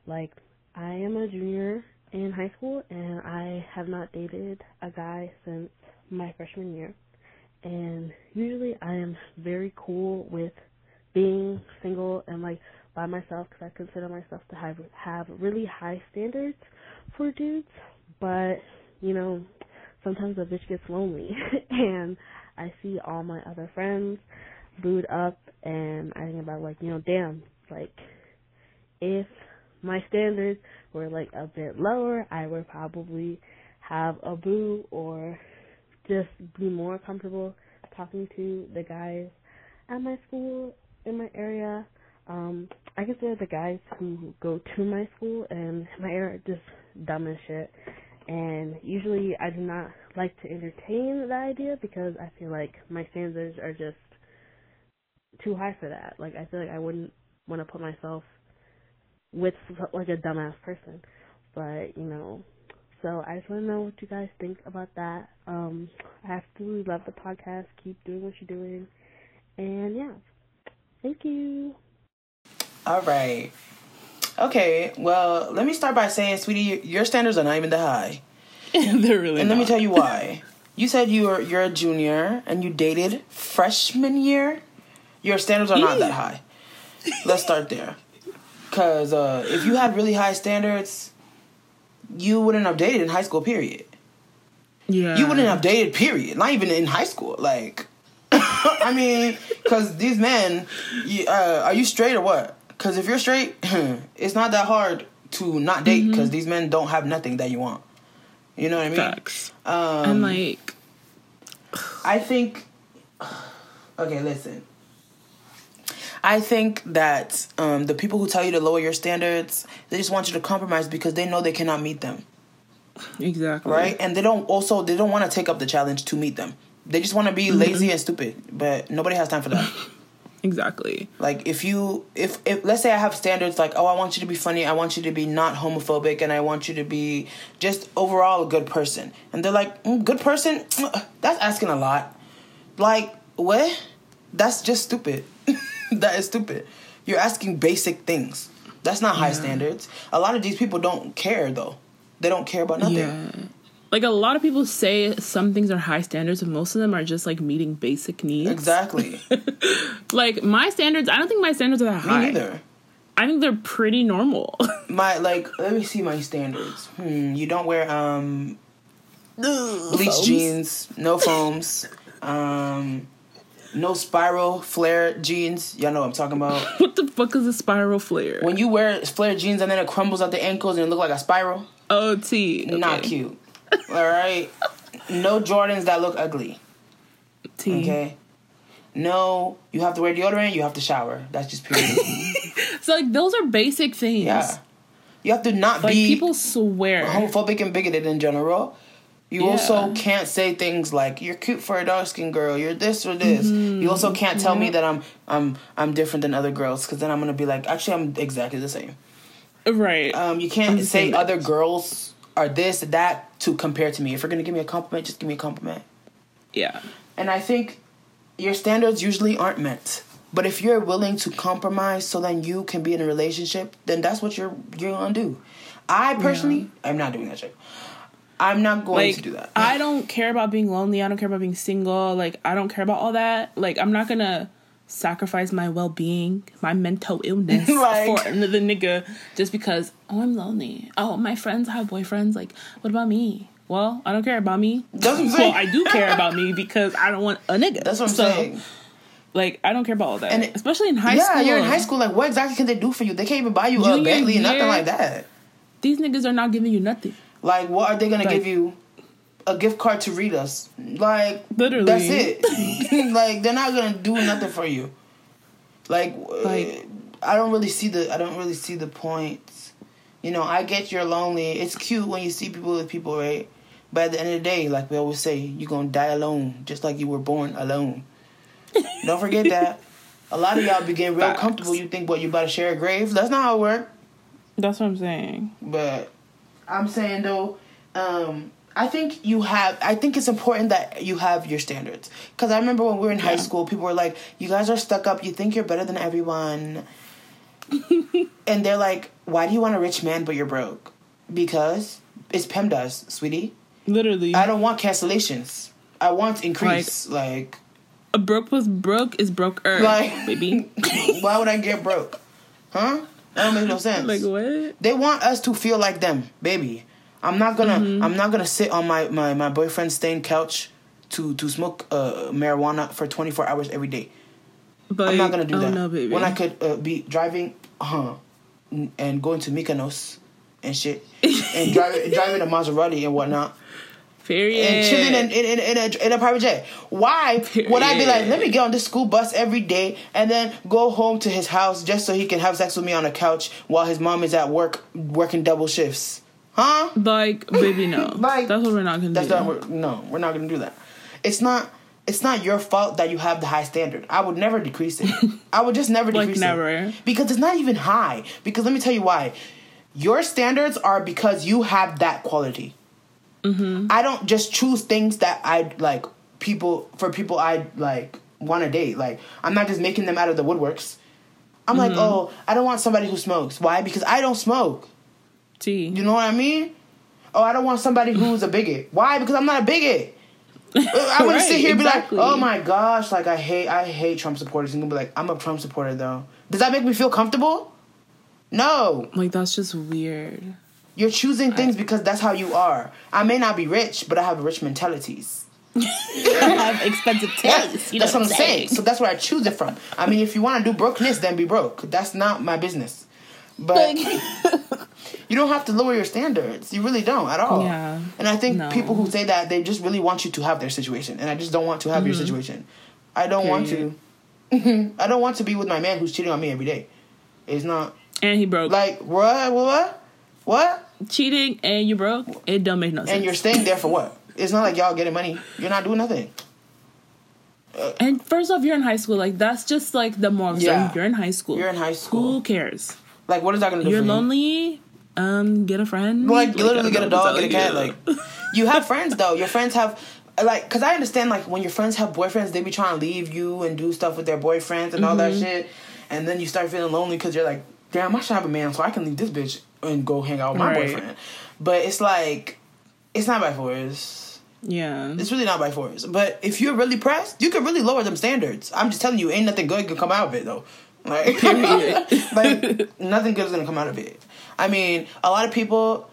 Like I am a junior in high school and I have not dated a guy since my freshman year. And usually I am very cool with being single and like by myself because I consider myself to have have really high standards for dudes. But you know, sometimes a bitch gets lonely, and I see all my other friends booed up, and I think about like you know, damn, like if my standards were like a bit lower, I would probably have a boo or just be more comfortable talking to the guys at my school in my area. Um, I consider the guys who go to my school and my area just dumb as shit. And usually I do not like to entertain the idea because I feel like my standards are just too high for that. Like I feel like I wouldn't want to put myself with like a dumbass person. But you know, so I just want to know what you guys think about that. Um, I absolutely love the podcast. Keep doing what you're doing, and yeah, thank you. All right. Okay, well, let me start by saying, sweetie, your standards are not even that high. They're really. And let me tell you why. You said you were you're a junior and you dated freshman year. Your standards are not that high. Let's start there. Cause uh, if you had really high standards, you wouldn't have dated in high school. Period. Yeah. You wouldn't have dated. Period. Not even in high school. Like, I mean, cause these men, you, uh, are you straight or what? Cause if you're straight, it's not that hard to not date. Cause these men don't have nothing that you want. You know what I mean? Facts. Um, and like, I think. Okay, listen. I think that um, the people who tell you to lower your standards, they just want you to compromise because they know they cannot meet them, exactly. right? And they don't also they don't want to take up the challenge to meet them. They just want to be lazy and stupid, but nobody has time for that. Exactly. like if you if if let's say I have standards like oh I want you to be funny, I want you to be not homophobic, and I want you to be just overall a good person, and they're like mm, good person, that's asking a lot. Like what? That's just stupid. that is stupid. You're asking basic things. That's not high Yeah. standards. A lot of these people don't care though. They don't care about nothing. Yeah. Like a lot of people say some things are high standards, but most of them are just like meeting basic needs. Exactly. Like my standards, I don't think my standards are that Me high. neither. I think they're pretty normal. My like let me see my standards. Hmm, you don't wear um bleach Foams. jeans, no foams, um, no spiral flare jeans. Y'all know what I'm talking about. what the fuck is a spiral flare? When you wear flare jeans and then it crumbles at the ankles and it look like a spiral, OT. Okay. not cute. All right. No Jordans that look ugly. T. Okay. No, you have to wear deodorant. You have to shower. That's just period. So like those are basic things. yeah. You have to not Like be people swear. homophobic and bigoted in general. You Yeah. also can't say things like "you're cute for a dark skinned girl," "you're this or this." You also can't tell me that I'm I'm I'm different than other girls because then I'm gonna be like, actually, I'm exactly the same. Right. Um, you can't say other girls are this that to compare to me. If you're gonna give me a compliment, just give me a compliment. yeah. And I think your standards usually aren't met. But if you're willing to compromise so then you can be in a relationship, then that's what you're you're gonna do. I personally, I'm not doing that shit. I'm not going Like to do that. I don't care about being lonely. I don't care about being single. Like I don't care about all that. Like I'm not gonna sacrifice my well being, my mental illness Like- for another nigga just because oh I'm lonely. Oh my friends have boyfriends. Like what about me? Well, I don't care about me. That's what I'm well. I do care about me because I don't want a nigga. That's what I'm So, saying. Like I don't care about all that, And it- especially in high yeah, school. Yeah, you're in high school. Like, what exactly can they do for you? They can't even buy you a Bentley, nothing like that. These niggas are not giving you nothing. Like, what are they gonna Like- give you? A gift card to read us. Like, Literally. that's it. like, they're not gonna do nothing for you. Like, Like- uh, I don't really see the. I don't really see the point. You know, I get you're lonely. It's cute when you see people with people, right? But at the end of the day, like we always say, you're gonna die alone, just like you were born alone. don't forget that. A lot of y'all be getting real Facts. comfortable. You think, what, you about to share a grave? That's not how it works. That's what I'm saying. But I'm saying though, um, I think you have. I think it's important that you have your standards. Because I remember when we were in high school, people were like, "You guys are stuck up. You think you're better than everyone." and they're like, "Why do you want a rich man but you're broke?" Because it's PEMDAS, sweetie. Literally, I don't want cancellations. I want increase. Like, a broke plus broke is broker, Like- baby. why would I get broke? Huh? That don't make no sense. like what? They want us to feel like them, baby. I'm not gonna Mm-hmm. I'm not gonna sit on my, my, my boyfriend's stained couch to to smoke uh, marijuana for 24 hours every day. But I'm not gonna do oh, that. No, baby. When I could uh, be driving uh, and going to Mykonos and shit and driving driving a Maserati and whatnot period. and chilling in, in, in, in, a, in a private jet. Why would I be like, let me get on this school bus every day and then go home to his house just so he can have sex with me on a couch while his mom is at work working double shifts? Huh? like, baby, no. Like, that's what we're not gonna That's do. not. We're, no, we're not gonna do that. It's not. it's not your fault that you have the high standard. I would never decrease it. I would just never Like decrease never. it. Because it's not even high. Because let me tell you why. Your standards are because you have that quality. Mm-hmm. I don't just choose things that I like people for people I like want to date. Like I'm not just making them out of the woodworks. I'm Mm-hmm. like, oh, I don't want somebody who smokes. Why? Because I don't smoke. T. You know what I mean? Oh, I don't want somebody who's a bigot. Why? Because I'm not a bigot. I wouldn't sit here and exactly. be like, oh my gosh, like I hate I hate Trump supporters. And gonna be like, I'm a Trump supporter though. Does that make me feel comfortable? No. Like that's just weird. You're choosing things because that's how you are. I may not be rich, but I have rich mentalities. I have expensive taste. You know that's what I'm saying. So that's where I choose it from. I mean, if you want to do brokenness, then be broke. That's not my business. But you don't have to lower your standards. You really don't at all. Yeah. And I think No. people who say that they just really want you to have their situation, and I just don't want to have your mm-hmm. situation. I don't want to. I don't want to be with my man who's cheating on me every day. It's not and he broke. like what what what, cheating and you broke. It don't make no sense. and you're staying there for what? It's not like y'all getting money. You're not doing nothing. And first off, you're in high school. Like that's just like the more Yeah. you're in high school. You're in high school. Who school. cares? Like what is that gonna do? You're for you? lonely. Um, get a friend. Like literally I get a dog, get a cat. Like you. you have friends though. Your friends have like because I understand like when your friends have boyfriends, they be trying to leave you and do stuff with their boyfriends and all that Mm-hmm. shit, and then you start feeling lonely because you're like, damn, I should have a man so I can leave this bitch and go hang out with my Right. boyfriend. But it's like, it's not by force. yeah. It's really not by force. But if you're really pressed, you can really lower them standards. I'm just telling you, ain't nothing good can come out of it though. Like, like nothing good is gonna come out of it. I mean, a lot of people,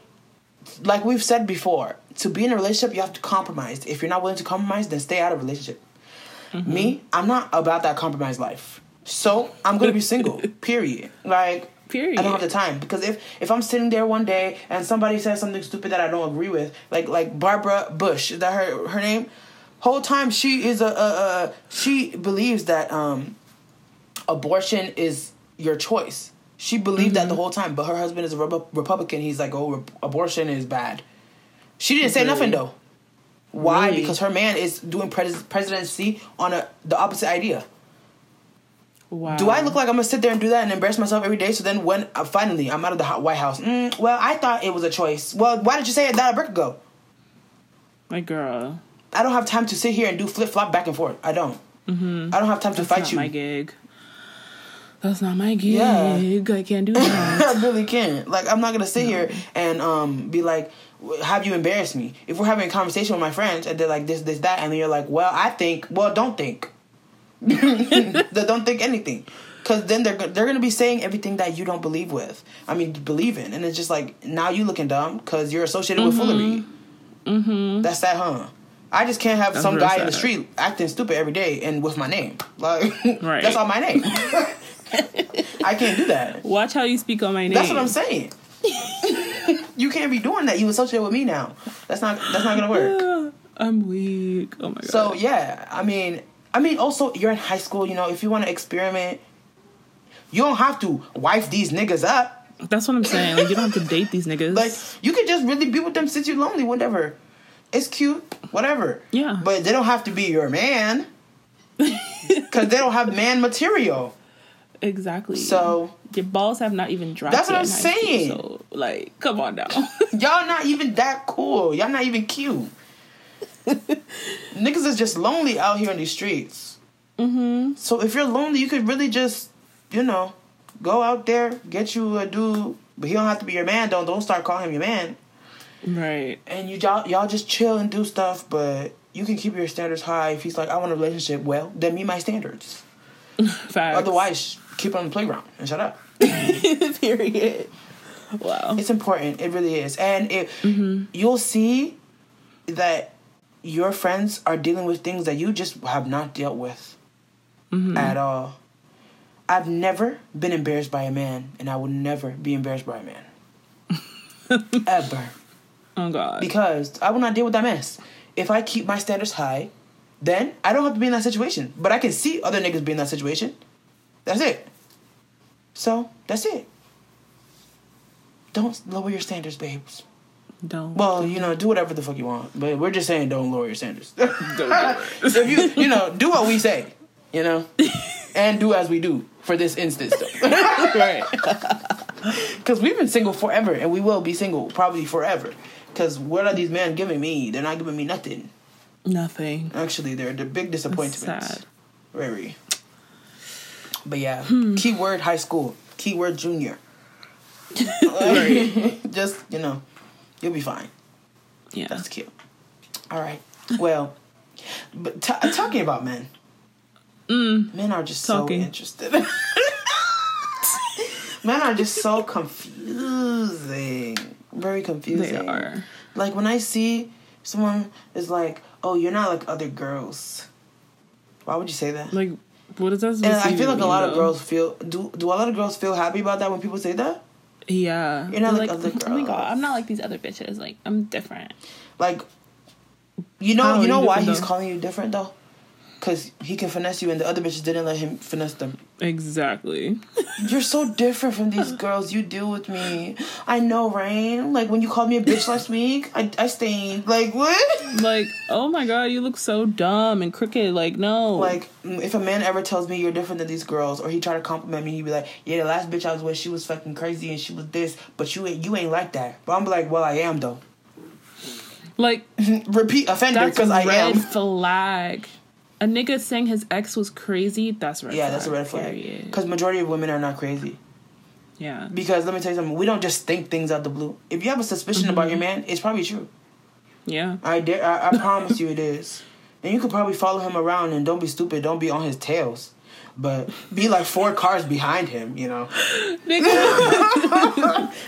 like we've said before, to be in a relationship, you have to compromise. If you're not willing to compromise, then stay out of a relationship. Mm-hmm. Me, I'm not about that compromise life. So I'm gonna be single. period. Like Period. I don't have the time because if if I'm sitting there one day and somebody says something stupid that I don't agree with, like like Barbara Bush, is that her her name? Whole time she is a, a, a she believes that um abortion is your choice. She believed that the whole time, but her husband is a Repu- Republican. He's like, oh, re- abortion is bad. She didn't say Really? nothing though. Why? Really? Because her man is doing pres- presidency on a the opposite idea. Wow. Do I look like I'm gonna sit there and do that and embarrass myself every day? So then when uh, finally I'm out of the White House, mm, well, I thought it was a choice. Well, why did you say it that a brick ago? my girl? I don't have time to sit here and do flip flop back and forth. I don't. Mm-hmm. I don't have time to fight Not you. my gig. That's not my gig. Yeah. I can't do that. I really can't. Like, I'm not gonna sit here and um be like, have you embarrassed me? If we're having a conversation with my friends and they're like this, this, that, and then you're like, well, I think, well, don't think. They don't think anything, because then they're they're gonna be saying everything that you don't believe with. I mean, believe in, and it's just like now you looking dumb because you're associated with foolery. Mm-hmm. That's that, huh? I just can't have That's some guy in the street acting stupid every day and with my name. Like, Right. that's all my name. I can't do that. Watch how you speak on my name. That's what I'm saying. you can't be doing that. You associate with me now. That's not. That's not gonna work. I'm weak. Oh my god. So yeah, I mean, I mean, also you're in high school. You know, if you want to experiment, you don't have to wife these niggas up. that's what I'm saying. Like you don't have to date these niggas. Like you could just really be with them since you're lonely. Whatever, it's cute. Whatever. Yeah. But they don't have to be your man. Because they don't have man material. exactly. So your balls have not even dropped. That's what I'm in high school, saying. so like, come on now. Y'all not even that cool. Y'all not even cute. Niggas is just lonely out here in these streets. Mm-hmm. So if you're lonely, you could really just, you know, go out there, get you a dude, but he don't have to be your man. Don't don't start calling him your man. right. And you y'all, y'all just chill and do stuff, but you can keep your standards high. If he's like, I want a relationship, well, then meet my standards. Facts. Otherwise, keep on the playground and shut up. period. Wow. It's important. It really is. And it you'll see that your friends are dealing with things that you just have not dealt with mm-hmm. at all. I've never been embarrassed by a man, and I will never be embarrassed by a man. Ever. Oh god. Because I will not deal with that mess. If I keep my standards high, then I don't have to be in that situation. But I can see other niggas be in that situation. That's it. So, that's it. Don't lower your standards, babes. Don't. Well, you know, do whatever the fuck you want, but we're just saying don't lower your standards. Don't do it. if you, you know, do what we say, you know, and do as we do for this instance, right. Because we've been single forever, and we will be single probably forever. Because what are these men giving me? They're not giving me nothing. Nothing. Actually, they're the big disappointments. Sad. Very. But yeah, Hmm. keyword high school, keyword junior. Just you know, you'll be fine. Yeah. That's cute. All right. Well, but t- talking about men, men are just Mm. Talking. so interested. men are just so confusing. Very confusing. They are. Like when I see someone is like, "Oh, you're not like other girls." Why would you say that? Like, what is that? supposed And I feel like a mean, lot of girls feel do do a lot of girls feel happy about that when people say that? Yeah. You're not They're like other Oh my god. I'm not like these other bitches. Like, I'm different. Like, you know, you know why different, he's though? calling you different though? Because he can finesse you, and the other bitches didn't let him finesse them. Exactly. You're so different from these girls. You deal with me. I know, Rain. Like when you called me a bitch last week, I I stained. Like what? like, oh my god, you look so dumb and crooked. Like, no. Like if a man ever tells me you're different than these girls, or he try to compliment me, he'd be like, "Yeah, the last bitch I was with, she was fucking crazy and she was this, but you ain't you ain't like that." But I'm like, "Well, I am though." like Repeat offender because I red am. flag. A nigga saying his ex was crazy, that's red Yeah, flag. that's a red flag. Because majority of women are not crazy. Yeah. Because let me tell you something, we don't just think things out the blue. If you have a suspicion about your mm-hmm. man, it's probably true. Yeah. I dare, I, I promise you it is. And you could probably follow him around and don't be stupid, don't be on his tails. But be like four cars behind him, you know,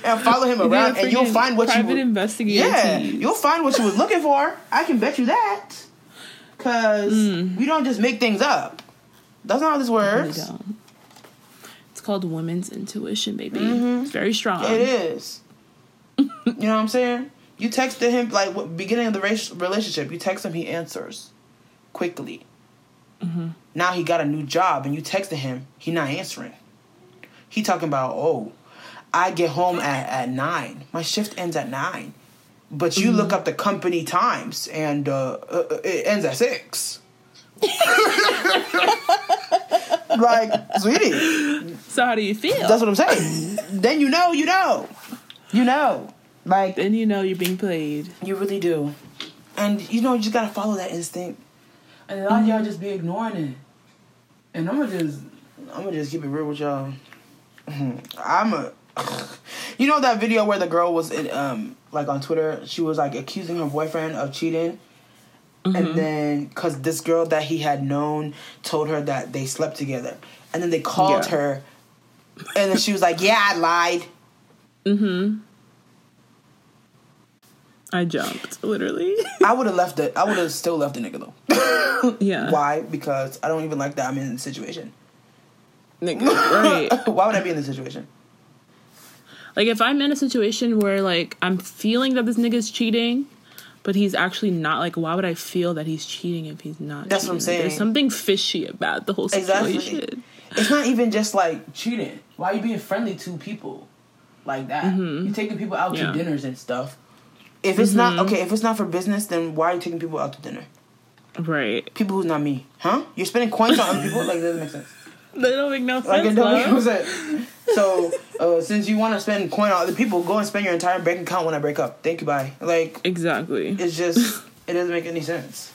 and follow him around, and you'll find what you're private you. investigator Yeah, you'll find what you was looking for. I can bet you that. Cause Mm. we don't just make things up. That's not how this works. don't. It's called women's intuition, baby. It's very strong. Mm-hmm. It is. you know what I'm saying? You texted him like beginning of the race, relationship. You text him, he answers quickly. Mm-hmm. Now he got a new job, and you texted him, he not answering. He talking about oh, I get home at at nine. My shift ends at nine, but you Mm-hmm. look up the company times, and uh, uh, it ends at six. like, sweetie, So how do you feel? that's what I'm saying. then you know, you know, you know. Like then you know you're being played. you really do, and you know you just gotta follow that instinct. And a lot of y'all just be ignoring it. And I'm gonna just, I'm gonna just keep it real with y'all. I'm a, you know that video where the girl was in, um, like on Twitter, she was like accusing her boyfriend of cheating. And then, cause this girl that he had known told her that they slept together, and then they called Yeah. her, and then she was like, "Yeah, I lied." Mm-hmm. I jumped, literally. I would have left it. I would have still left the nigga though. yeah. Why? Because I don't even like that I'm in the situation. Nigga, right. Why would I be in this situation? Like if I'm in a situation where like I'm feeling that this nigga's cheating, but he's actually not, like why would I feel that he's cheating if he's not? That's what I'm saying. There's something fishy about the whole Exactly. situation. It's not even just like cheating. Why are you being friendly to people like that? Mm-hmm. You're taking people out Yeah. to dinners and stuff. If it's not mm-hmm. okay, if it's not for business, then why are you taking people out to dinner? Right. People who's not me, huh? You're spending coins on other people. Like that doesn't make sense. They don't make no sense. Like it don't make no sense. So uh, since you want to spend coin on other people, go and spend your entire bank account when I break up. Thank you, bye. Like Exactly. it's just it doesn't make any sense.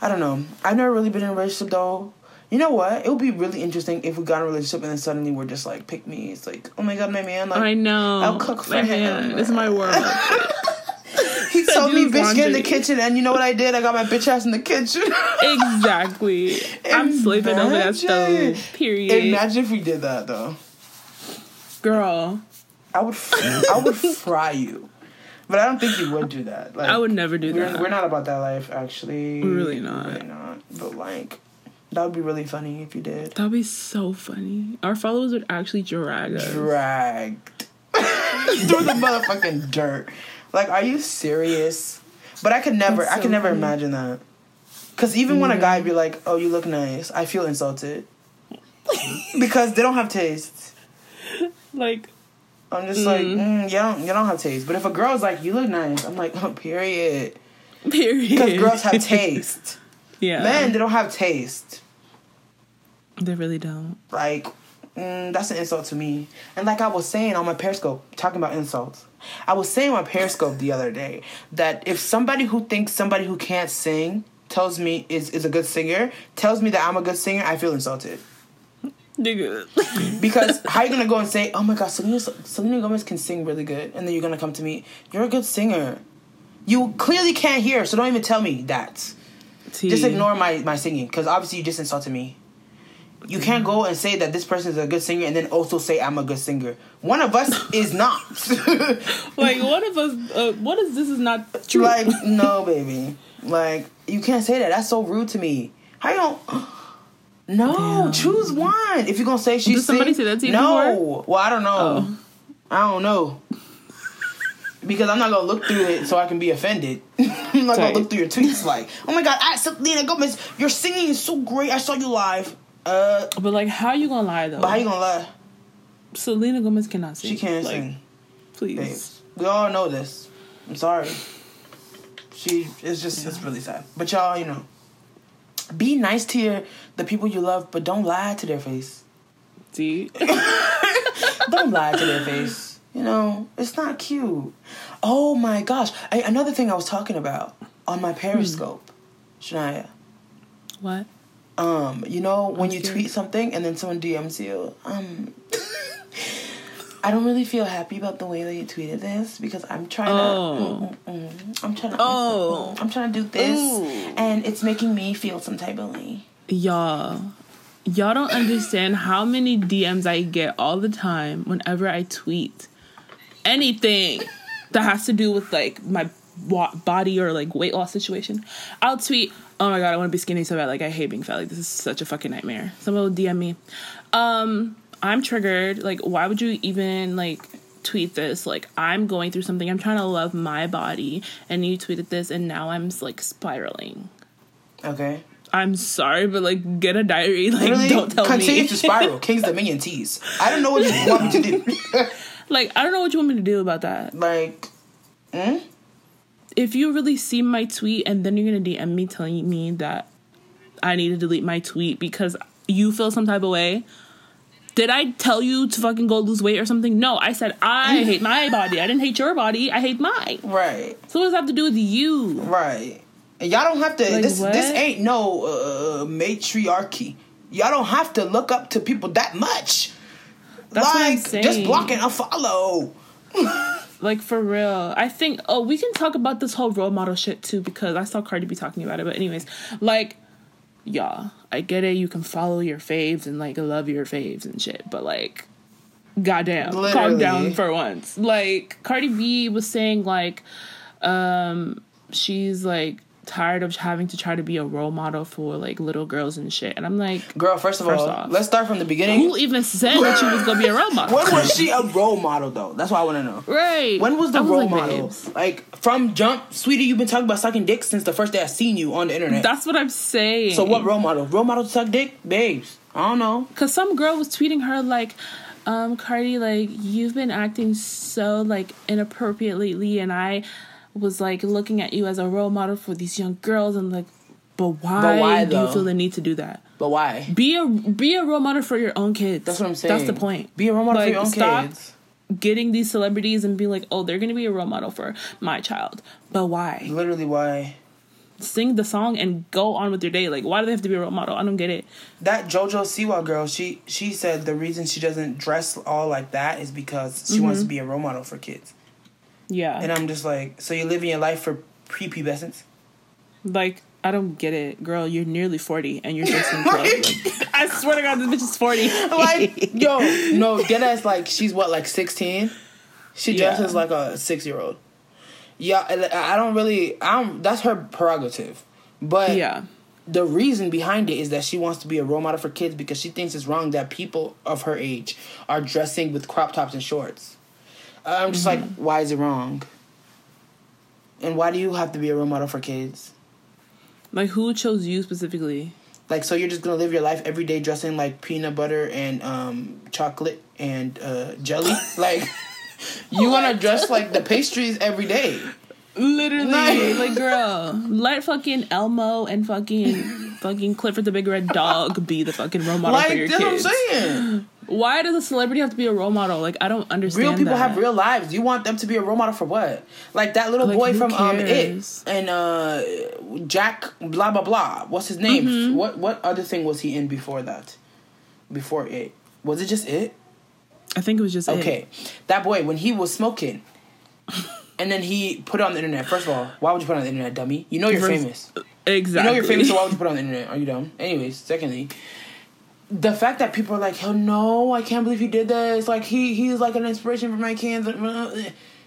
I don't know. I've never really been in a relationship though. You know what? It would be really interesting if we got in a relationship and then suddenly we're just like pick me. It's like, oh my god, my man, like I know. I'll cook for My him. man, This is my world. told me bitch get in the kitchen and you know what I did? I got my bitch ass in the kitchen. exactly. I'm sleeping over that stove. Period. Imagine if we did that though. Girl, I would I would fry you. But I don't think you would do that. Like I would never do we're, that. we're not about that life actually. We're really not. Really not. But like that would be really funny if you did. That'd be so funny. Our followers would actually drag us. dragged through the motherfucking dirt. Like, are you serious? But I could never, That's I could never funny. imagine that. Cause even when a guy be like, "Oh, you look nice," I feel insulted because they don't have taste. like I'm just like, mm, you don't, you don't have taste. But if a girl's like, you look nice, I'm like, oh, period. Period. Because girls have taste. yeah. Men, they don't have taste. They really don't. Like, mm, that's an insult to me. And like I was saying on my Periscope, talking about insults, I was saying on Periscope the other day that if somebody who thinks somebody who can't sing tells me is, is a good singer, tells me that I'm a good singer, I feel insulted. Nigga. Because how you gonna go and say, "Oh my God, Selena, Selena Gomez can sing really good," and then you're gonna come to me, "You're a good singer." You clearly can't hear, so don't even tell me that. Just ignore my my singing, because obviously you just insulted me. You can't go and say that this person is a good singer and then also say I'm a good singer. One of us is not. Like, what if us? Uh, what if this is not true? like no, baby. Like you can't say that. That's so rude to me. How you don't? No, Damn. choose one. If you're gonna say she's Did somebody say that to you No, before? well I don't know. Oh. I don't know. Because I'm not gonna look through it so I can be offended. I'm not Tight. gonna look through your tweets like, oh my god, I, Selena Gomez, your singing is so great. I saw you live. Uh, but like, how you gonna lie though? but how you gonna lie? Selena Gomez cannot sing. She can't Like, sing. Please. babes. We all know this. I'm sorry. She it's just it's really sad. But y'all, you know, be nice to your the people you love, but don't lie to their face. See. Don't lie to their face. You know, it's not cute. Oh my gosh! I, another thing I was talking about on my Periscope, Shania. what? Um, you know when you tweet something and then someone DMs you, um, I don't really feel happy about the way that you tweeted this because I'm trying Oh. to, mm, mm, mm. I'm trying to, Oh. I'm trying to do this, Ooh. and it's making me feel some type of way. Y'all, y'all don't understand how many DMs I get all the time whenever I tweet anything that has to do with like my body or like weight loss situation. I'll tweet, "Oh my god, I want to be skinny so bad. Like I hate being fat. Like this is such a fucking nightmare." Someone will DM me, um, "I'm triggered. Like why would you even like?" tweet this like i'm going through something i'm trying to love my body and you tweeted this and now i'm like spiraling Okay. I'm sorry, but like, get a diary. Like, Literally, don't tell continue me. Continue to spiral. King's Dominion tease. I don't know what you want me to do. like, I don't know what you want me to do about that. like, mm? If you really see my tweet and then you're gonna DM me telling me that I need to delete my tweet because you feel some type of way. Did I tell you to fucking go lose weight or something? No, I said I hate my body. I didn't hate your body. I hate mine. right. So what does that have to do with you? Right. And y'all don't have to. Like this what? this ain't no uh, matriarchy. Y'all don't have to look up to people that much. That's what I'm like just block and unfollow. Like for real. I think oh we can talk about this whole role model shit too because I saw Cardi B talking about it. But anyways, like yeah, I get it, you can follow your faves and like love your faves and shit, but like goddamn, calm down for once. Like Cardi B was saying like um she's like tired of having to try to be a role model for like little girls and shit. And I'm like Girl, first of First all, off, let's start from the beginning. who even said that she was gonna be a role model? when was she a role model though? That's what I want to know. Right. When was the I role like, model? babes. Like from jump, sweetie, you've been talking about sucking dick since the first day I seen you on the internet. That's what I'm saying. so what role model? Role model to suck dick, babes. I don't know. Cause some girl was tweeting her like, um, Cardi, like you've been acting so like inappropriate lately, and I was like looking at you as a role model for these young girls, and like, but why, why, do you feel the need to do that? But why? Be a be a role model for your own kids. That's what I'm saying. That's the point. Be a role model for your own stop kids. Getting these celebrities and be like, oh, they're gonna be a role model for my child, but why? Literally, why? Sing the song and go on with your day. Like, why do they have to be a role model? I don't get it. That JoJo Siwa girl, she she said the reason she doesn't dress all like that is because she wants to Mm-hmm. be a role model for kids. Yeah. And I'm just like, so you're living your life for prepubescence? Like, I don't get it, girl. You're nearly forty, and you're just in club. Like, I swear to God, this bitch is forty. Like, yo, no, get us like she's what, like 16? She Yeah. dresses like a six year old. Yeah, I I don't really. I'm. That's her prerogative, but yeah, the reason behind it is that she wants to be a role model for kids because she thinks it's wrong that people of her age are dressing with crop tops and shorts. I'm just like, why is it wrong? And why do you have to be a role model for kids? like who chose you specifically? Like, so you're just gonna live your life every day dressing like peanut butter and um, chocolate and uh, jelly? like, you want to dress like the pastries every day. Literally, Like- like girl, let fucking Elmo and fucking fucking Clifford the Big Red Dog be the fucking role model for your that's kids. what I'm saying. Why does a celebrity have to be a role model? Like I don't understand. Real people that. have real lives. You want them to be a role model for what? Like that little Like, boy from um it and uh Jack blah blah blah. What's his name? Mm-hmm. What what other thing was he in before that? Before it was it just it? I think it was just it. Okay, that boy when he was smoking, and then he put it on the internet. First of all, why would you put it on the internet, dummy? You know you're First- famous. Exactly. You know you're famous, so why would you put it on the internet? Are you dumb? Anyways, secondly, the fact that people are like, "Hell no, I can't believe he did this." Like he he's like an inspiration for my kids.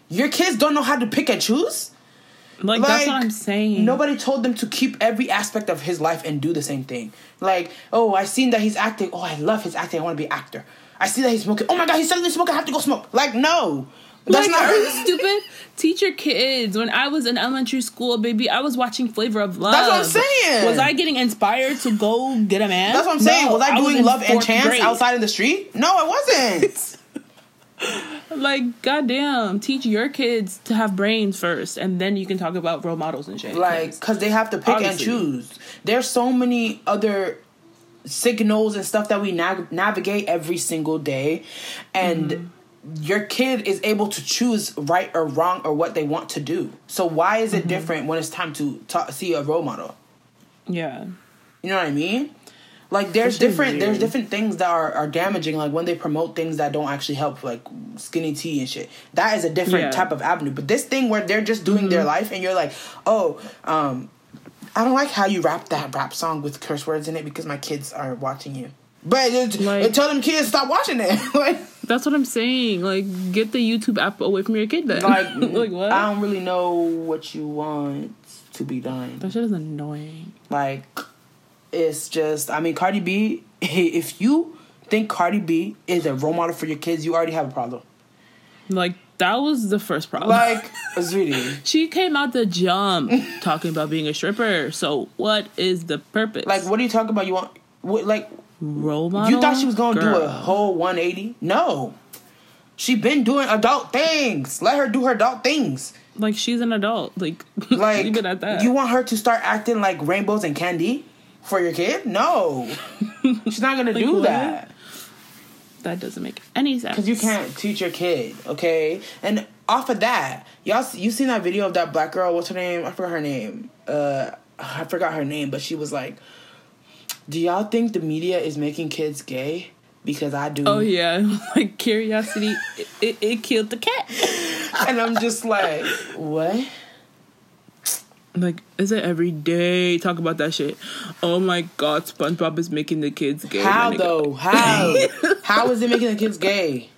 Your kids don't know how to pick and choose. Like, that's what I'm saying. Nobody told them to keep every aspect of his life and do the same thing. Like, oh, I seen that he's acting. Oh, I love his acting. I want to be actor. I see that he's smoking. Oh my god, he's suddenly smoking. I have to go smoke. Like, no, that's like, not. are you stupid? Teach your kids. When I was in elementary school, baby, I was watching Flavor of Love. That's what I'm saying. Was I getting inspired to go get a man? That's what I'm saying. No, was I doing in love and chance grade. outside in the street? No, I wasn't. Like, goddamn, teach your kids to have brains first, and then you can talk about role models and shit. like, because they have to pick Obviously. and choose. There's so many other signals and stuff that we nav- navigate every single day, and. Mm-hmm. Your kid is able to choose right or wrong or what they want to do. So why is Mm-hmm. it different when it's time to ta- see a role model? yeah, You know what I mean? Like there's different there's different things that are, are damaging, like when they promote things that don't actually help, like skinny tea and shit. That is a different Yeah. Mm-hmm. type of avenue. But this thing where they're just doing their life and you're like, oh, um, I don't like how you rap that rap song with curse words in it because my kids are watching you. But it, Like- it tell them kids stop watching it. like, that's what I'm saying. Like, get the YouTube app away from your kid. Then, like, like what? I don't really know what you want to be done. that shit is annoying. Like, it's just, I mean, Cardi B, if you think Cardi B is a role model for your kids, you already have a problem. Like, that was the first problem. Like, sweetie, She came out the jump talking about being a stripper. So what is the purpose? like, what are you talking about? You want, what, like, role model? you thought she was gonna do a whole 180? No. She been doing adult things. Let her do her adult things. like she's an adult. Like, Like, leave it at that. you want her to start acting like rainbows and candy for your kid? No. She's not gonna Like, do what? that. that doesn't make any sense. Because you can't teach your kid, okay? And off of that, y'all, you seen that video of that black girl? What's her name? I forgot her name. Uh, I forgot her name, but she was like, "Do y'all think the media is making kids gay? Because I do." Oh yeah, like curiosity, it, it, it killed the cat. And I'm just like, what? Like, is it every day talk about that shit? Oh my god, SpongeBob is making the kids gay. How though? How? How is it making the kids gay?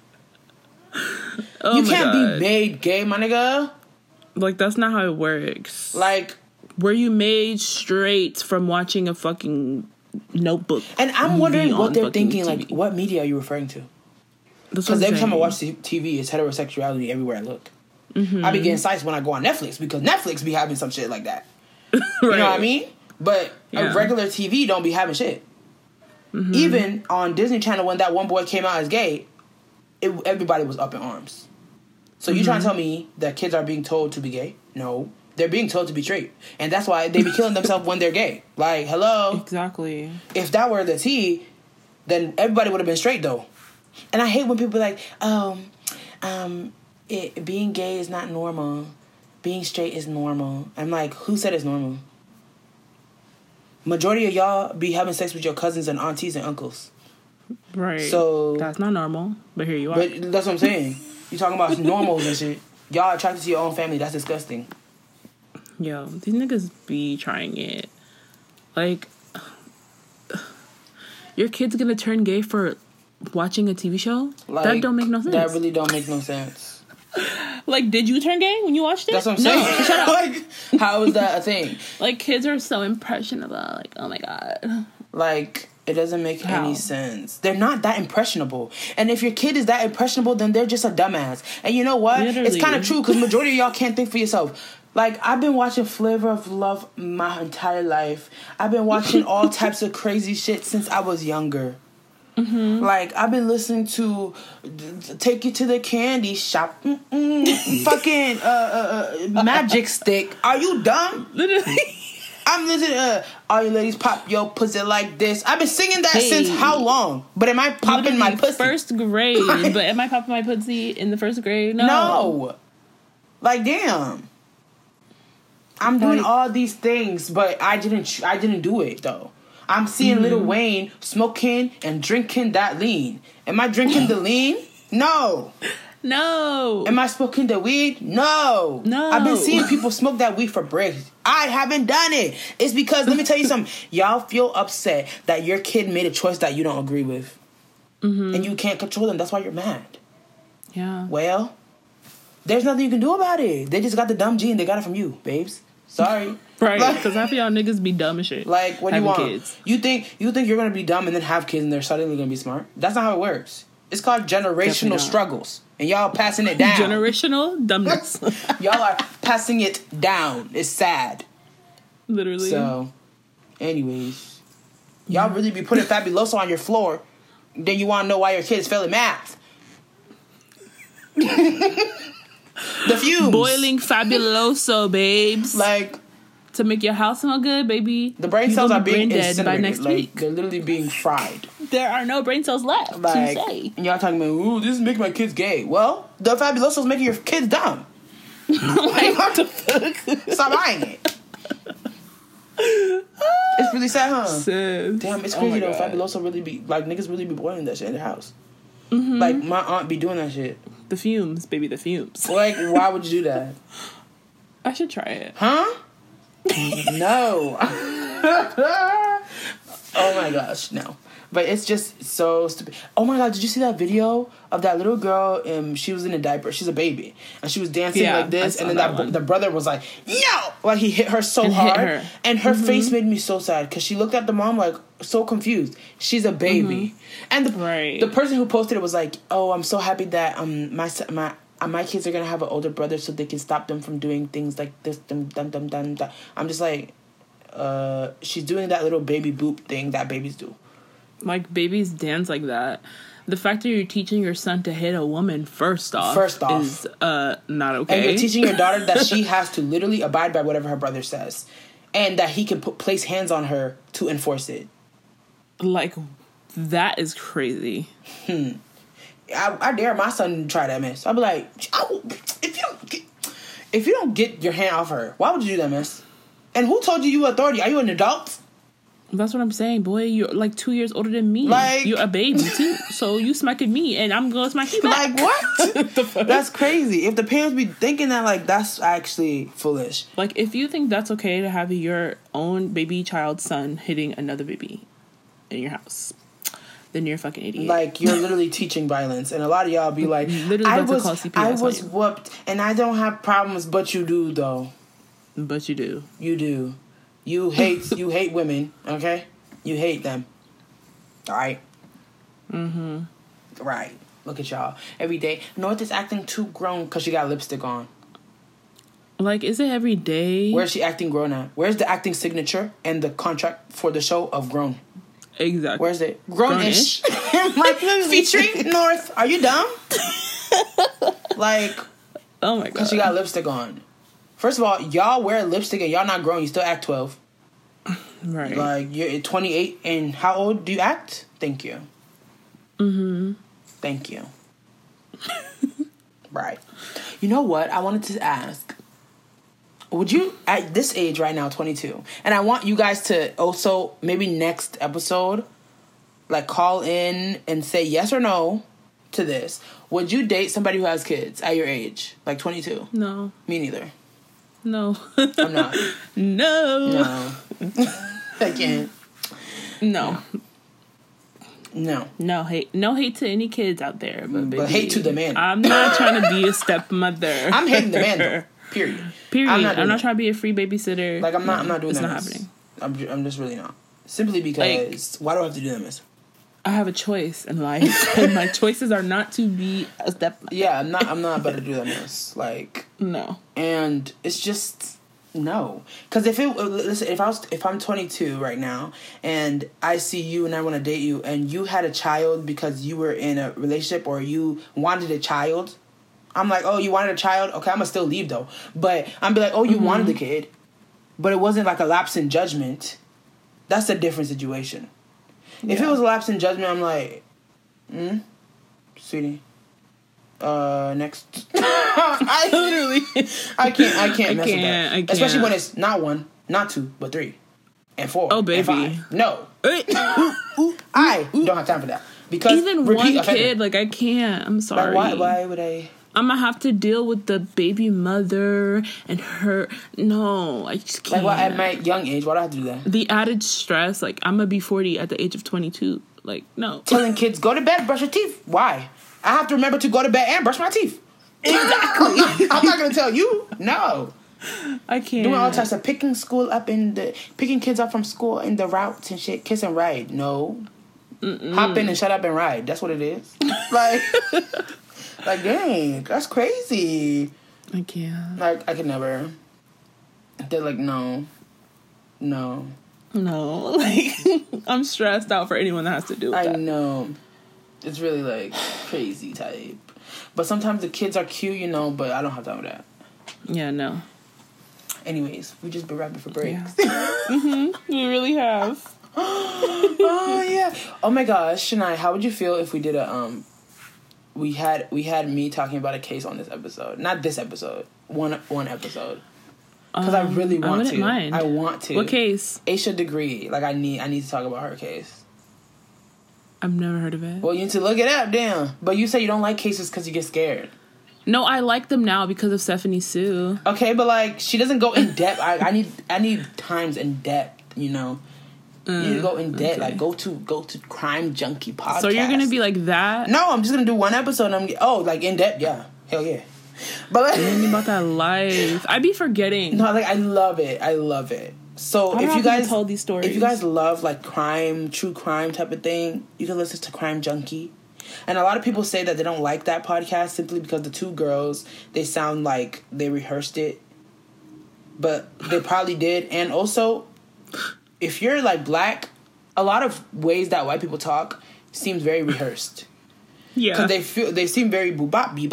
Oh you can't God. be made gay, my nigga. Like that's not how it works. Like, Were you made straight from watching a fucking Notebook? and I'm wondering what they're thinking. Like, what media are you referring to? Because every time I watch TV, it's heterosexuality everywhere I look. I be getting sites when I go on Netflix because Netflix be having some shit like that. You know what I mean? But Yeah. a regular TV don't be having shit. Even on Disney Channel, when that one boy came out as gay, it, everybody was up in arms. So you trying to tell me that kids are being told to be gay? No, they're being told to be straight, and that's why they be killing themselves when they're gay. Like, hello, Exactly. if that were the T, then everybody would have been straight though. And I hate when people are like, um, um, it, being gay is not normal. Being straight is normal. I'm like, who said it's normal? Majority of y'all be having sex with your cousins and aunties and uncles. Right. So- that's not normal. But here you are. But that's what I'm saying. You talking about normals and shit. Y'all attracted to your own family. That's disgusting. Yo, these niggas be trying it. Like, your kid's gonna turn gay for watching a TV show? Like, that don't make no sense. That really don't make no sense. Like, did you turn gay when you watched it? That's what I'm no, saying. shut up. like, how is that a thing? Like, kids are so impressionable. Like, oh my god. Like, it doesn't make any sense. They're not that impressionable. And if your kid is that impressionable, then they're just a dumbass. And you know what? It's kind of true because majority of y'all can't think for yourself. Like, I've been watching Flavor of Love my entire life. I've been watching all types of crazy shit since I was younger. Like I've been listening to "Take You to the Candy Shop," fucking uh, uh, uh, Magic Stick. Are you dumb? Literally. I'm listening to uh, "All You Ladies Pop Yo Pussy Like This." I've been singing that Hey. since how long? But am I popping my Literally pussy? First grade, but am I popping my pussy in the first grade? No. No. Like damn. I'm doing Like- all these things, but I didn't. I didn't do it though. I'm seeing Lil Mm-hmm. Wayne smoking and drinking that lean. Am I drinking the lean? No. No. Am I smoking the weed? No. No. I've been seeing people smoke that weed for breaks. I haven't done it. It's because let me tell you something. Y'all feel upset that your kid made a choice that you don't agree with, Mm-hmm. and you can't control them. That's why you're mad. yeah. Well, there's nothing you can do about it. They just got the dumb gene. They got it from you, babes. Sorry. Right. Like, Because half of y'all niggas be dumb as shit. like what do you want? kids. You think you think you're gonna be dumb and then have kids and they're suddenly gonna be smart? That's not how it works. It's called generational struggles, and y'all passing it down. Generational dumbness. y'all are passing it down. It's sad. Literally. So, anyways, y'all really be putting fabuloso on your floor. Then you want to know why your kid's failing math. The fumes, Boiling fabuloso, babes. like to make your house smell good, baby. the brain cells are be being brain dead by next like week. they're literally being fried. There are no brain cells left Like and y'all talking about, ooh, this is making my kids gay. Well, the fabuloso is making your kids dumb. like, what the fuck? Stop buying it. it's really sad, huh? Sis. Damn, it's Oh crazy my though. Fabuloso really be like niggas really be boiling that shit in their house. Mm-hmm. Like my aunt be doing that shit. The fumes, baby, the fumes. Like, why would you do that? I should try it. Huh? no. oh my gosh, no. But it's just so stupid. Oh my god, did you see that video of that little girl? Um, she was in a diaper. She's a baby, and she was dancing Yeah, like this, and then that that, the brother was like, "No!" Like he hit her so And hard, her. Mm-hmm. and her face made me so sad because she looked at the mom like so confused. She's a baby, and the Mm-hmm. Right. the person who posted it was like, "Oh, I'm so happy that um my my." uh, My kids are gonna have an older brother, so they can stop them from doing things like this. Dum, dum, dum, dum, dum. I'm just like, uh, she's doing that little baby boop thing that babies do. Like babies dance like that. The fact that you're teaching your son to hit a woman first off, First off. is uh not okay. And you're teaching your daughter that she has to literally abide by whatever her brother says, and that he can put place hands on her to enforce it. like that is crazy. I, I dare my son to try that mess. I'll be like, if you don't get, if you don't get your hand off her, why would you do that miss And who told you you were authority? Are you an adult? That's what I'm saying, boy. You're like two years older than me. Like- you're a baby too, so you smacking me, and I'm gonna smack you back. Like what? that's crazy. If the parents be thinking that, like that's actually foolish. Like, if you think that's okay to have your own baby child son hitting another baby in your house, then you're a fucking idiot. Like you're literally teaching violence, and a lot of y'all be like, Literally "I was, CPS I was whooped, and I don't have problems, but you do though. but you do. You do. You hate you hate women, okay? You hate them. Alright? Mm-hmm. Right. Look at y'all. Every day. North is acting too grown because she got lipstick on. Like, is it every day? Where's she acting grown at? Where's the acting signature and the contract for the show of grown? exactly? Where's it? Grownish. like featuring North. Are you dumb? like, Oh my god. because she got lipstick on. First of all, y'all wear lipstick and y'all not grown. You still act 12. right. Like you're 28 and how old do you act? Thank you. Mm-hmm. Thank you. right. You know what? I wanted to ask. Would you at this age right now, 22, and I want you guys to also maybe next episode like call in and say yes or no to this. Would you date somebody who has kids at your age? Like 22? no. Me neither. No. I'm not. no. No. I can't. No. No. No hate. No hate to any kids out there, but, But hate to the man. I'm not trying to be a stepmother. I'm hating the man though. Period. Period. I'm I'm not not, doing that. trying to be a free babysitter. Like I'm not. I'm not doing It's that. not mess. happening. I'm. I'm just really not. Simply because why do I have to do that, miss? I have a choice in life, and my choices are not to be a stepmother. Yeah, I'm not. I'm not about to do that, miss. Like, No. and it's just no, because if it listen, if I was if I'm 22 right now and I see you and I want to date you and you had a child because you were in a relationship or you wanted a child, I'm like, oh, you wanted a child? Okay, I'm gonna still leave though. But I'm be like, oh, you Mm-hmm. wanted the kid, but it wasn't like a lapse in judgment. That's a different situation. If it was a lapse in judgment, I'm like, hmm, sweetie. Uh, next. I literally, I can't, I can't I mess can't, with that. Especially can't. when it's not one, not two, but three, and four. Oh, baby. No, I don't have time for that because Even one offender. kid, like I can't. I'm sorry. Like, why? Why would I? I'm gonna have to deal with the baby mother and her. No, I just Like, can't. why at my young age? Why do I have to do that? the added stress. Like I'm gonna be 40 at the age of 22. Like no. Telling kids go to bed, brush your teeth. Why? I have to remember to go to bed and brush my teeth. Exactly. I'm not gonna tell you. No. I can't. Doing all types of picking school up in the picking kids up from school in the routes and shit. Kiss and ride. No. Hop in and shut up and ride. That's what it is. like, like dang, that's crazy. I can't. Like I could never. They're like no, no. No, like I'm stressed out for anyone that has to do with I that. know. It's really like crazy type. But sometimes the kids are cute, you know. But I don't have time for that. Yeah, no. Anyways, we just been rapping for breaks. Yeah. We really have. oh yeah. Oh my gosh, Shania, how would you feel if we did a um we had we had me talking about a case on this episode. Not this episode. One one episode. Because I Um, really want wouldn't to. mind. I want to. What case? Asha Degree. Like I need I need to talk about her case. I've never heard of it. Well, you need to look it up, damn. But you say you don't like cases because you get scared. No, I like them now because of Stephanie Soo. Okay, but like she doesn't go in depth. I, I need I need times in depth. You know, you need to go in debt. okay. Like go to go to Crime Junkie podcast. So you're gonna be like that? no. I'm just gonna do one episode. and I'm oh like in debt. Yeah, hell yeah. But like, me about that life. I'd be forgetting. no, like I love it. I love it. So if you guys tell these stories. if you guys love like crime, true crime type of thing, you can listen to Crime Junkie. And a lot of people say that they don't like that podcast simply because the two girls they sound like they rehearsed it, but they probably did. And also, if you're like black, a lot of ways that white people talk seems very rehearsed yeah. because they feel they seem very boo bop beep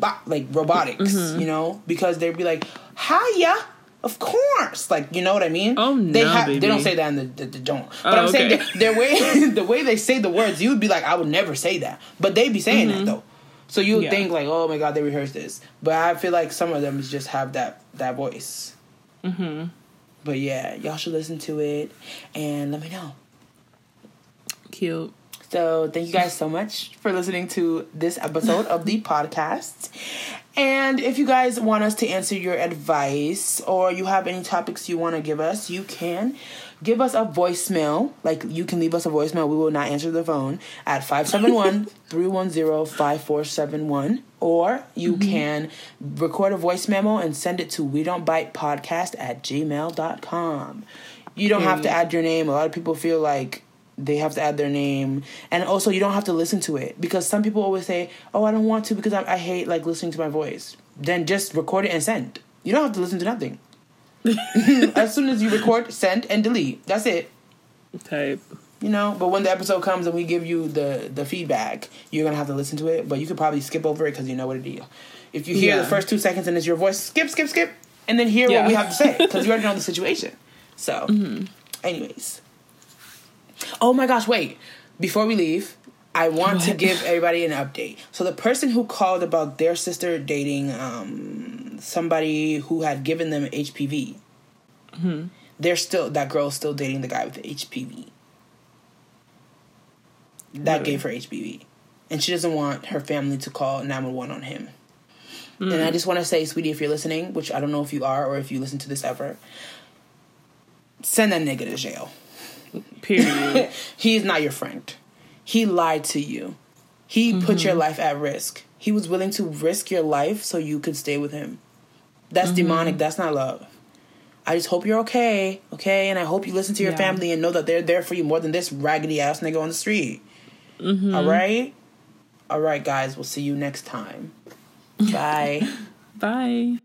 bop like robotics, Mm-hmm. you know, because they'd be like, "Hiya." Of course, like you know what I mean. Oh, they no, have they don't say that in the the, the don't. But Oh, I'm saying okay. that their way the way they say the words, you would be like, I would never say that, but they'd be saying that though. So you would Mm-hmm. Yeah. think like, oh my god, they rehearsed this. But I feel like some of them just have that that voice. Mm-hmm. But yeah, y'all should listen to it and let me know. Cute. So thank you guys so much for listening to this episode of the podcast. And if you guys want us to answer your advice or you have any topics you want to give us, you can give us a voicemail. Like you can leave us a voicemail. We will not answer the phone at 571-310-5471 or you mm-hmm. can record a voice memo and send it to we don't bite podcast at gmail.com. You don't have to mm. add your name. A lot of people feel like they have to add their name and also you don't have to listen to it because some people always say oh i don't want to because i, I hate like listening to my voice then just record it and send you don't have to listen to nothing as soon as you record send and delete that's it Type. you know but when the episode comes and we give you the the feedback you're gonna have to listen to it but you could probably skip over it because you know what it is if you hear Yeah. the first two seconds and it's your voice skip skip skip and then hear Yeah. what we have to say because you already know the situation so mm-hmm. anyways oh my gosh wait before we leave i want to give everybody an update. So the person who called about their sister dating um somebody who had given them hpv they're still that girl's still dating the guy with the hpv that Really? gave her hpv and she doesn't want her family to call 911 on him. And i just want to say sweetie if you're listening which i don't know if you are or if you listen to this ever send that nigga to jail. Period. he is not your friend. He lied to you. He put your mm-hmm. life at risk. He was willing to risk your life so you could stay with him. That's mm-hmm. demonic. That's not love. I just hope you're okay, okay? And I hope you listen to your Yeah. family and know that they're there for you more than this raggedy ass nigga on the street. Mm-hmm. All right? All right, guys. We'll see you next time. Bye. Bye.